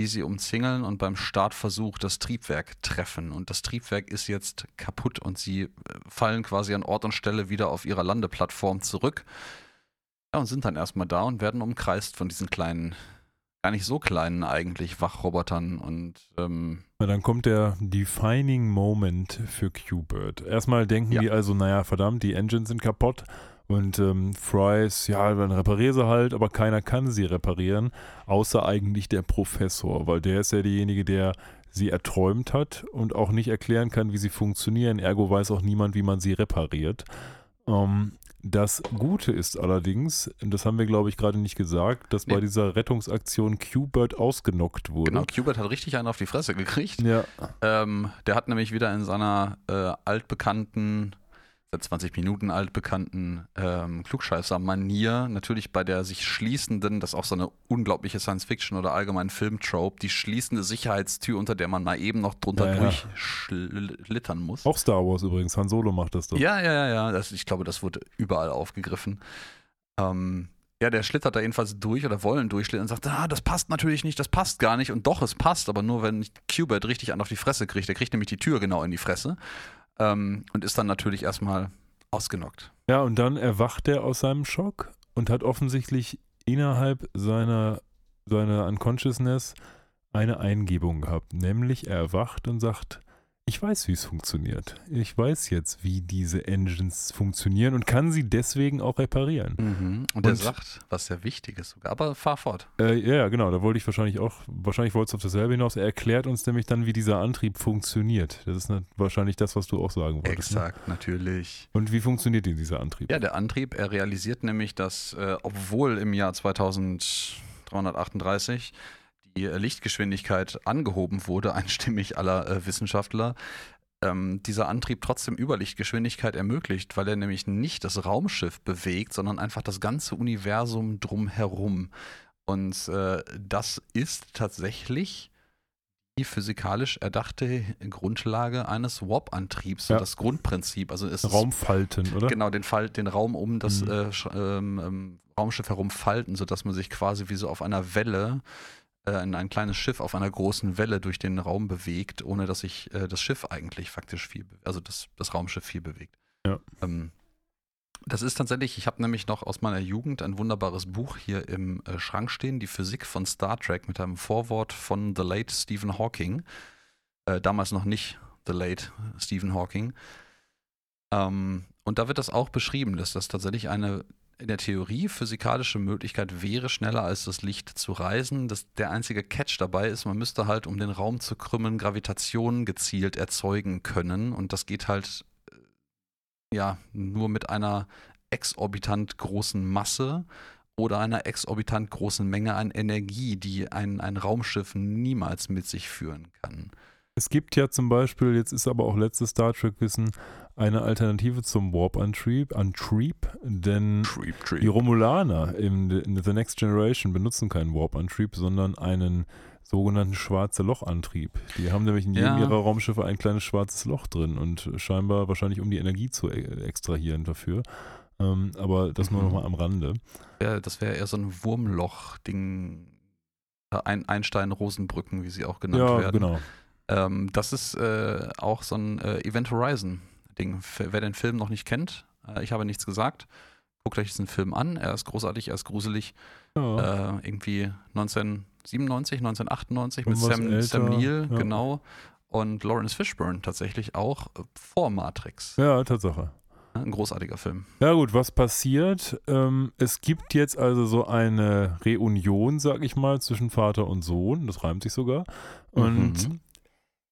die sie umzingeln und beim Startversuch das Triebwerk treffen. Und das Triebwerk ist jetzt kaputt und sie äh, fallen quasi an Ort und Stelle wieder auf ihrer Landeplattform zurück. Ja, und sind dann erstmal da und werden umkreist von diesen kleinen gar nicht so kleinen eigentlich Wachrobotern und ähm Na, dann kommt der Defining Moment für Q-Bird. Erstmal denken ja. die also, naja, verdammt, die Engines sind kaputt und ähm, Fry's, ja, dann repariere sie halt, aber keiner kann sie reparieren, außer eigentlich der Professor, weil der ist ja derjenige, der sie erträumt hat und auch nicht erklären kann, wie sie funktionieren. Ergo weiß auch niemand, wie man sie repariert. Ähm, das Gute ist allerdings, das haben wir glaube ich gerade nicht gesagt, dass nee. bei dieser Rettungsaktion Q-Bird ausgenockt wurde. Genau, Q-Bird hat richtig einen auf die Fresse gekriegt. Ja. Ähm, der hat nämlich wieder in seiner äh, altbekannten seit 20 Minuten alt bekannten ähm, Klugscheißer-Manier, natürlich bei der sich schließenden, das ist auch so eine unglaubliche Science-Fiction oder allgemein Film-Trope, die schließende Sicherheitstür, unter der man mal eben noch drunter ja, durchschlittern muss. Auch Star Wars übrigens, Han Solo macht das doch. Ja, ja, ja, ja. Das, ich glaube, das wurde überall aufgegriffen. Ähm, ja, der schlittert da jedenfalls durch oder wollen durchschlittern und sagt, ah, das passt natürlich nicht, das passt gar nicht. Und doch, es passt, aber nur wenn Qbert richtig an auf die Fresse kriegt. Der kriegt nämlich die Tür genau in die Fresse ähm, und ist dann natürlich erstmal ausgenockt. Ja, und dann erwacht er aus seinem Schock und hat offensichtlich innerhalb seiner, seiner Unconsciousness eine Eingebung gehabt. Nämlich er erwacht und sagt, ich weiß, wie es funktioniert. Ich weiß jetzt, wie diese Engines funktionieren und kann sie deswegen auch reparieren. Mhm. Und, und er sagt, was sehr wichtig ist sogar. Aber fahr fort. Äh, ja, genau. Da wollte ich wahrscheinlich auch, wahrscheinlich wollte es auf dasselbe hinaus. Er erklärt uns nämlich dann, wie dieser Antrieb funktioniert. Das ist ne, wahrscheinlich das, was du auch sagen wolltest. Ne? Exakt, ne? natürlich. Und wie funktioniert denn dieser Antrieb? Ja, der Antrieb, er realisiert nämlich, dass, äh, obwohl im Jahr 2338 die Lichtgeschwindigkeit angehoben wurde, (laughs) einstimmig aller äh, Wissenschaftler, ähm, dieser Antrieb trotzdem Überlichtgeschwindigkeit ermöglicht, weil er nämlich nicht das Raumschiff bewegt, sondern einfach das ganze Universum drumherum. Und äh, das ist tatsächlich die physikalisch erdachte Grundlage eines Warp-Antriebs, ja. das Grundprinzip. Also es Raumfalten, oder? Genau, den, Fall, den Raum um das mhm. äh, ähm, ähm, Raumschiff herum falten, sodass man sich quasi wie so auf einer Welle äh, in ein kleines Schiff auf einer großen Welle durch den Raum bewegt, ohne dass sich äh, das Schiff eigentlich faktisch viel, also das, das Raumschiff viel bewegt. Ja. Ähm, das ist tatsächlich, ich habe nämlich noch aus meiner Jugend ein wunderbares Buch hier im äh, Schrank stehen, die Physik von Star Trek mit einem Vorwort von The Late Stephen Hawking. Äh, damals noch nicht The Late Stephen Hawking. Ähm, und da wird das auch beschrieben, dass das tatsächlich eine in der Theorie physikalische Möglichkeit wäre, schneller als das Licht zu reisen. Das, der einzige Catch dabei ist, man müsste halt, um den Raum zu krümmen, Gravitation gezielt erzeugen können. Und das geht halt äh, ja nur mit einer exorbitant großen Masse oder einer exorbitant großen Menge an Energie, die ein, ein Raumschiff niemals mit sich führen kann. Es gibt ja zum Beispiel, jetzt ist aber auch letztes Star Trek-Wissen, eine Alternative zum Warp-Antrieb, Antrieb, denn Trieb, Trieb. die Romulaner in, in, The Next Generation benutzen keinen Warp-Antrieb, sondern einen sogenannten schwarze Loch-Antrieb. Die haben nämlich in jedem ja. ihrer Raumschiffe ein kleines schwarzes Loch drin und scheinbar wahrscheinlich um die Energie zu e-, extrahieren dafür. Ähm, aber das mhm. nur nochmal am Rande. Ja, das wäre eher so ein Wurmloch-Ding. Ein Einstein-Rosenbrücken, wie sie auch genannt ja, werden. Genau. Ähm, das ist äh, auch so ein äh, Event Horizon Ding. Wer den Film noch nicht kennt, äh, ich habe nichts gesagt. Guckt euch diesen Film an. Er ist großartig, er ist gruselig. Äh, irgendwie 1997, 1998 mit Sam, Sam, Neill, ja. genau. Und Lawrence Fishburne tatsächlich auch vor Matrix. Ja, Tatsache. Ein großartiger Film. Ja gut, was passiert? Ähm, es gibt jetzt also so eine Reunion, sag ich mal, zwischen Vater und Sohn. Das reimt sich sogar. Und mhm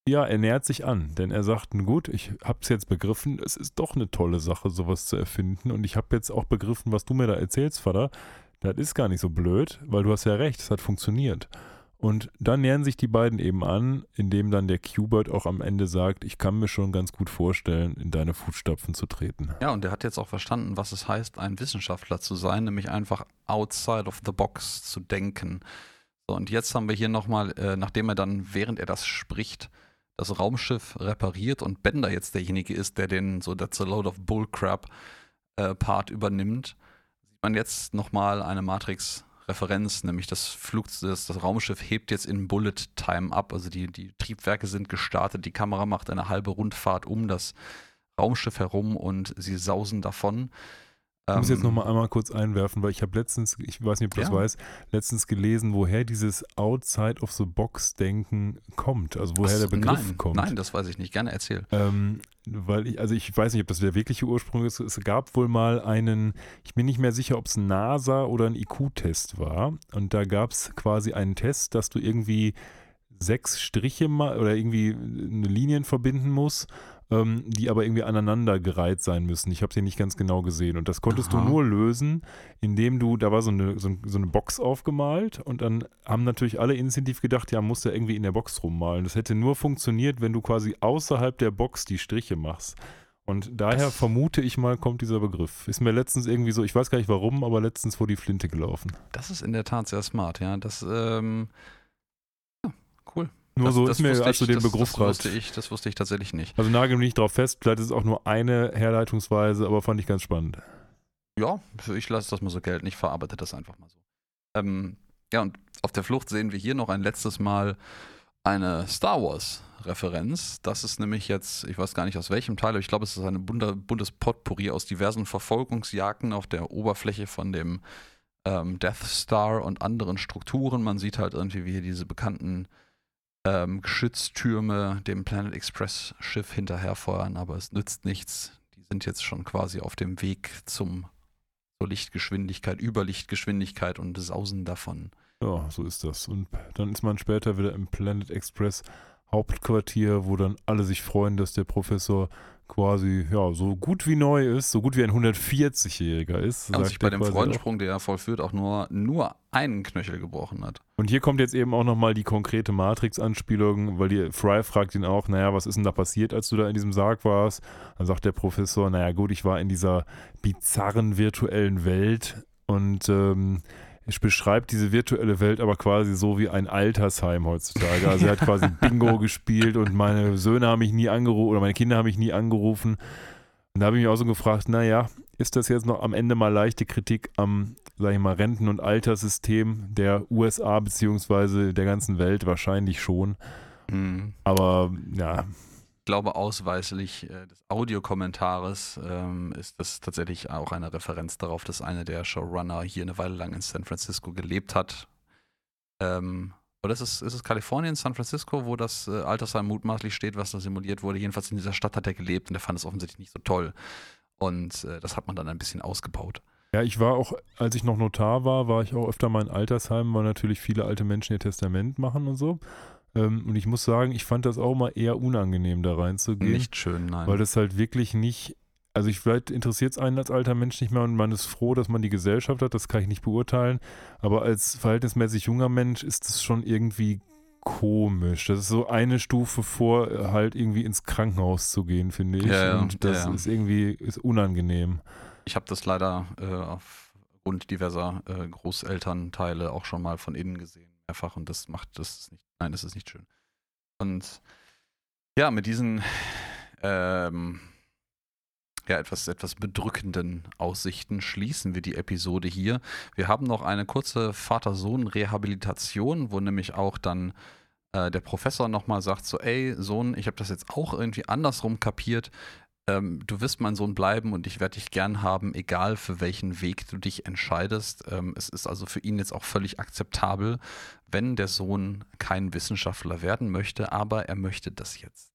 ja, er nähert sich an, denn er sagt, gut, ich habe es jetzt begriffen, es ist doch eine tolle Sache, sowas zu erfinden und ich habe jetzt auch begriffen, was du mir da erzählst, Vater, das ist gar nicht so blöd, weil du hast ja recht, es hat funktioniert. Und dann nähern sich die beiden eben an, indem dann der Qbert auch am Ende sagt, ich kann mir schon ganz gut vorstellen, in deine Fußstapfen zu treten. Ja, und er hat jetzt auch verstanden, was es heißt, ein Wissenschaftler zu sein, nämlich einfach outside of the box zu denken. So, und jetzt haben wir hier nochmal, äh, nachdem er dann, während er das spricht, das Raumschiff repariert und Bender jetzt derjenige ist, der den so that's a load of bullcrap äh, Part übernimmt, sieht man jetzt nochmal eine Matrix Referenz, nämlich das, Flug, das, das Raumschiff hebt jetzt in Bullet Time ab. Also die, die Triebwerke sind gestartet, die Kamera macht eine halbe Rundfahrt um das Raumschiff herum und sie sausen davon. Ich muss jetzt nochmal einmal kurz einwerfen, weil ich habe letztens, ich weiß nicht, ob du das ja. weißt, letztens gelesen, woher dieses Outside of the Box Denken kommt. Also woher Was? der Begriff nein, kommt. Nein, das weiß ich nicht. Gerne erzähl. Ähm, weil ich, also ich weiß nicht, ob das der wirkliche Ursprung ist. Es gab wohl mal einen, ich bin nicht mehr sicher, ob es ein NASA oder ein IQ-Test war. Und da gab es quasi einen Test, dass du irgendwie sechs Striche mal oder irgendwie eine Linien verbinden musst ähm, die aber irgendwie aneinandergereiht sein müssen. Ich habe sie nicht ganz genau gesehen. Und das konntest Aha. du nur lösen, indem du, da war so eine, so, so, eine Box aufgemalt und dann haben natürlich alle instinktiv gedacht, ja, musst du irgendwie in der Box rummalen. Das hätte nur funktioniert, wenn du quasi außerhalb der Box die Striche machst. Und daher das vermute ich mal, kommt dieser Begriff. Ist mir letztens irgendwie so, ich weiß gar nicht warum, aber letztens vor die Flinte gelaufen. Das ist in der Tat sehr smart, ja. Das, ähm. Nur das, so das ist mir, als du den Begriff das, das wusste ich, das wusste ich tatsächlich nicht. Also nagel mich nicht drauf fest, vielleicht ist es auch nur eine Herleitungsweise, aber fand ich ganz spannend. Ja, ich lasse das mal so gelten, ich verarbeite das einfach mal so. Ähm, ja, und auf der Flucht sehen wir hier noch ein letztes Mal eine Star Wars-Referenz. Das ist nämlich jetzt, ich weiß gar nicht aus welchem Teil, aber ich glaube, es ist bunte, buntes Potpourri aus diversen Verfolgungsjagden auf der Oberfläche von dem ähm, Death Star und anderen Strukturen. Man sieht halt irgendwie, wie hier diese bekannten ähm, Geschütztürme dem Planet Express Schiff hinterherfeuern, aber es nützt nichts. Die sind jetzt schon quasi auf dem Weg zum zur Lichtgeschwindigkeit, Überlichtgeschwindigkeit und sausen davon. Ja, so ist das. Und dann ist man später wieder im Planet Express Hauptquartier, wo dann alle sich freuen, dass der Professor quasi ja so gut wie neu ist, so gut wie ein 140-Jähriger ist. Und sich bei dem Freudensprung, der er vollführt, auch nur, nur einen Knöchel gebrochen hat. Und hier kommt jetzt eben auch nochmal die konkrete Matrix-Anspielung, weil die Fry fragt ihn auch, naja, was ist denn da passiert, als du da in diesem Sarg warst? Dann sagt der Professor, naja gut, ich war in dieser bizarren virtuellen Welt und ähm, ich beschreibe diese virtuelle Welt aber quasi so wie ein Altersheim heutzutage. Also er hat quasi (laughs) Bingo gespielt und meine Söhne haben mich nie angerufen oder meine Kinder haben mich nie angerufen. Und da habe ich mich auch so gefragt, naja, ist das jetzt noch am Ende mal leichte Kritik am, sage ich mal, Renten- und Alterssystem der USA beziehungsweise der ganzen Welt? Wahrscheinlich schon. Mhm. Aber ja, glaube, ausweislich äh, des Audiokommentares ähm, ist das tatsächlich auch eine Referenz darauf, dass einer der Showrunner hier eine Weile lang in San Francisco gelebt hat. Ähm, oder ist es, ist es Kalifornien, San Francisco, wo das äh, Altersheim mutmaßlich steht, was da simuliert wurde? Jedenfalls in dieser Stadt hat er gelebt und er fand es offensichtlich nicht so toll. Und äh, das hat man dann ein bisschen ausgebaut. Ja, ich war auch, als ich noch Notar war, war ich auch öfter mal in Altersheimen, weil natürlich viele alte Menschen ihr Testament machen und so. Ähm, und ich muss sagen, ich fand das auch mal eher unangenehm, da reinzugehen. Nicht schön, nein. Weil das halt wirklich nicht, also ich vielleicht interessiert es einen als alter Mensch nicht mehr und man ist froh, dass man die Gesellschaft hat, das kann ich nicht beurteilen. Aber als verhältnismäßig junger Mensch ist es schon irgendwie komisch. Das ist so eine Stufe vor, halt irgendwie ins Krankenhaus zu gehen, finde ich. Ja, und das ja, ja. ist irgendwie ist unangenehm. Ich habe das leider äh, aufgrund diverser äh, Großelternteile auch schon mal von innen gesehen mehrfach und das macht das nicht, nein, das ist nicht schön. Und ja, mit diesen ähm, ja, etwas, etwas bedrückenden Aussichten schließen wir die Episode hier. Wir haben noch eine kurze Vater-Sohn-Rehabilitation, wo nämlich auch dann äh, der Professor nochmal sagt: So, ey, Sohn, ich habe das jetzt auch irgendwie andersrum kapiert ähm, du wirst mein Sohn bleiben und ich werde dich gern haben, egal für welchen Weg du dich entscheidest. Ähm, es ist also für ihn jetzt auch völlig akzeptabel, wenn der Sohn kein Wissenschaftler werden möchte, aber er möchte das jetzt.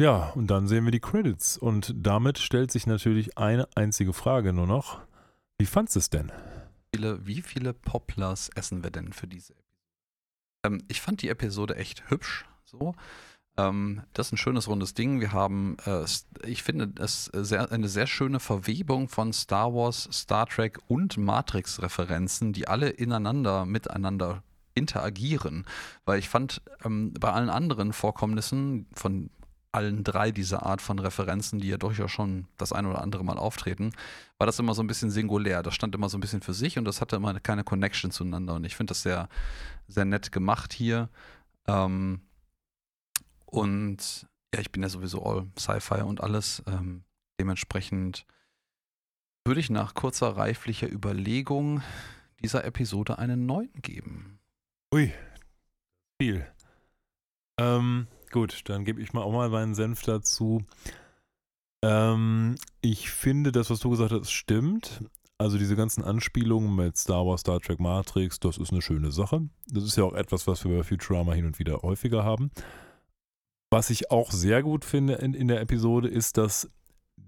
Ja, und dann sehen wir die Credits. Und damit stellt sich natürlich eine einzige Frage nur noch. Wie fandest du es denn? Wie viele, wie viele Poplars essen wir denn für diese Episode? Ähm, ich fand die Episode echt hübsch. So. Ähm, das ist ein schönes rundes Ding. Wir haben, äh, ich finde, es sehr, eine sehr schöne Verwebung von Star Wars, Star Trek und Matrix-Referenzen, die alle ineinander, miteinander interagieren. Weil ich fand, ähm, bei allen anderen Vorkommnissen von allen drei dieser Art von Referenzen, die ja durchaus schon das ein oder andere Mal auftreten, war das immer so ein bisschen singulär. Das stand immer so ein bisschen für sich und das hatte immer keine Connection zueinander. Und ich finde das sehr, sehr nett gemacht hier. Ähm, und ja, ich bin ja sowieso all Sci-Fi und alles. Ähm, dementsprechend würde ich nach kurzer reiflicher Überlegung dieser Episode einen 9 geben. Ui, viel. Ähm, gut, dann gebe ich mal auch mal meinen Senf dazu. Ähm, ich finde, das, was du gesagt hast, stimmt. Also diese ganzen Anspielungen mit Star Wars, Star Trek, Matrix, das ist eine schöne Sache. Das ist ja auch etwas, was wir bei Futurama hin und wieder häufiger haben. Was ich auch sehr gut finde in, in der Episode ist, dass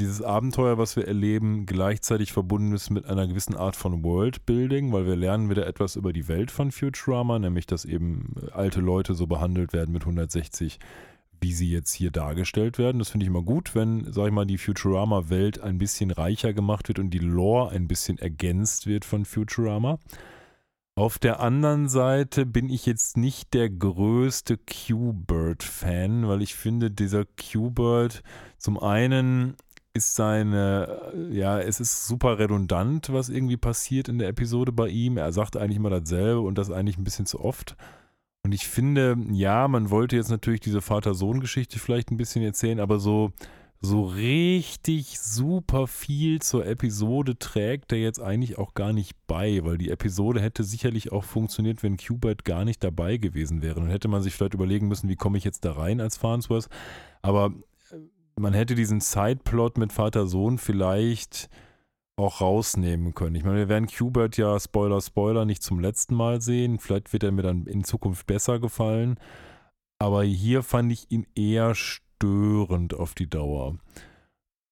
dieses Abenteuer, was wir erleben, gleichzeitig verbunden ist mit einer gewissen Art von Worldbuilding, weil wir lernen wieder etwas über die Welt von Futurama, nämlich dass eben alte Leute so behandelt werden mit 160, wie sie jetzt hier dargestellt werden. Das finde ich immer gut, wenn, sag ich mal, die Futurama-Welt ein bisschen reicher gemacht wird und die Lore ein bisschen ergänzt wird von Futurama. Auf der anderen Seite bin ich jetzt nicht der größte Q-Bird-Fan, weil ich finde, dieser Q-Bird zum einen ist seine, ja, es ist super redundant, was irgendwie passiert in der Episode bei ihm. Er sagt eigentlich immer dasselbe und das eigentlich ein bisschen zu oft. Und ich finde, ja, man wollte jetzt natürlich diese Vater-Sohn-Geschichte vielleicht ein bisschen erzählen, aber so, so richtig super viel zur Episode trägt er jetzt eigentlich auch gar nicht bei, weil die Episode hätte sicherlich auch funktioniert, wenn Qbert gar nicht dabei gewesen wäre. Dann hätte man sich vielleicht überlegen müssen, wie komme ich jetzt da rein als Farnsworth. Aber äh, man hätte diesen Sideplot mit Vater-Sohn vielleicht auch rausnehmen können. Ich meine, wir werden Qbert ja, Spoiler, Spoiler, nicht zum letzten Mal sehen. Vielleicht wird er mir dann in Zukunft besser gefallen. Aber hier fand ich ihn eher störend auf die Dauer.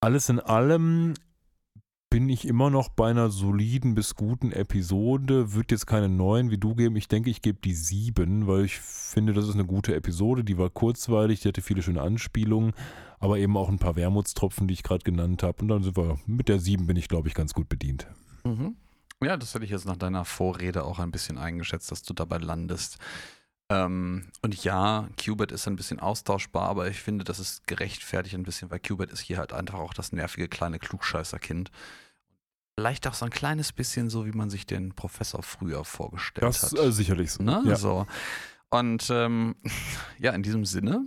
Alles in allem bin ich immer noch bei einer soliden bis guten Episode. Wird jetzt keine neuen wie du geben. Ich denke, ich gebe die sieben, weil ich finde, das ist eine gute Episode. Die war kurzweilig, die hatte viele schöne Anspielungen, aber eben auch ein paar Wermutstropfen, die ich gerade genannt habe. Und dann sind wir mit der sieben bin ich, glaube ich, ganz gut bedient. Mhm. Ja, das hätte ich jetzt nach deiner Vorrede auch ein bisschen eingeschätzt, dass du dabei landest. Ähm, und ja, Qbert ist ein bisschen austauschbar, aber ich finde, das ist gerechtfertigt ein bisschen, weil Qbert ist hier halt einfach auch das nervige kleine Klugscheißerkind. Vielleicht auch so ein kleines bisschen so, wie man sich den Professor früher vorgestellt das, hat. Das äh, sicherlich so. Ne? Ja. so. Und ähm, (laughs) ja, in diesem Sinne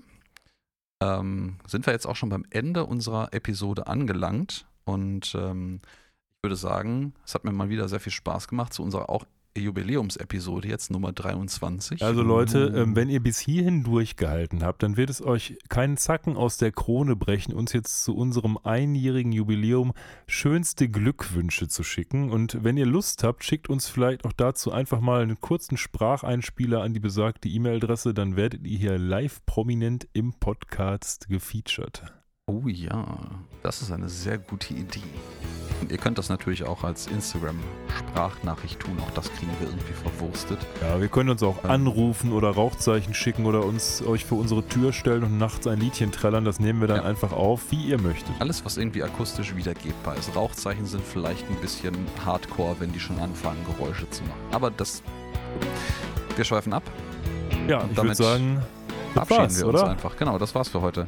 ähm, sind wir jetzt auch schon beim Ende unserer Episode angelangt. Und ähm, ich würde sagen, es hat mir mal wieder sehr viel Spaß gemacht, zu unserer auch Jubiläumsepisode, jetzt Nummer 23. Also Leute, ähm, wenn ihr bis hierhin durchgehalten habt, dann wird es euch keinen Zacken aus der Krone brechen, uns jetzt zu unserem einjährigen Jubiläum schönste Glückwünsche zu schicken. Und wenn ihr Lust habt, schickt uns vielleicht auch dazu einfach mal einen kurzen Spracheinspieler an die besagte E-Mail-Adresse, dann werdet ihr hier live prominent im Podcast gefeatured. Oh ja, das ist eine sehr gute Idee. Und ihr könnt das natürlich auch als Instagram-Sprachnachricht tun. Auch das kriegen wir irgendwie verwurstet. Ja, wir können uns auch ähm. anrufen oder Rauchzeichen schicken oder uns euch vor unsere Tür stellen und nachts ein Liedchen trällern. Das nehmen wir dann ja. einfach auf, wie ihr möchtet. Alles, was irgendwie akustisch wiedergebbar ist. Rauchzeichen sind vielleicht ein bisschen hardcore, wenn die schon anfangen, Geräusche zu machen. Aber das. Wir schweifen ab. Ja, und ich würde sagen, verabschieden wir uns oder? einfach. Genau, das war's für heute.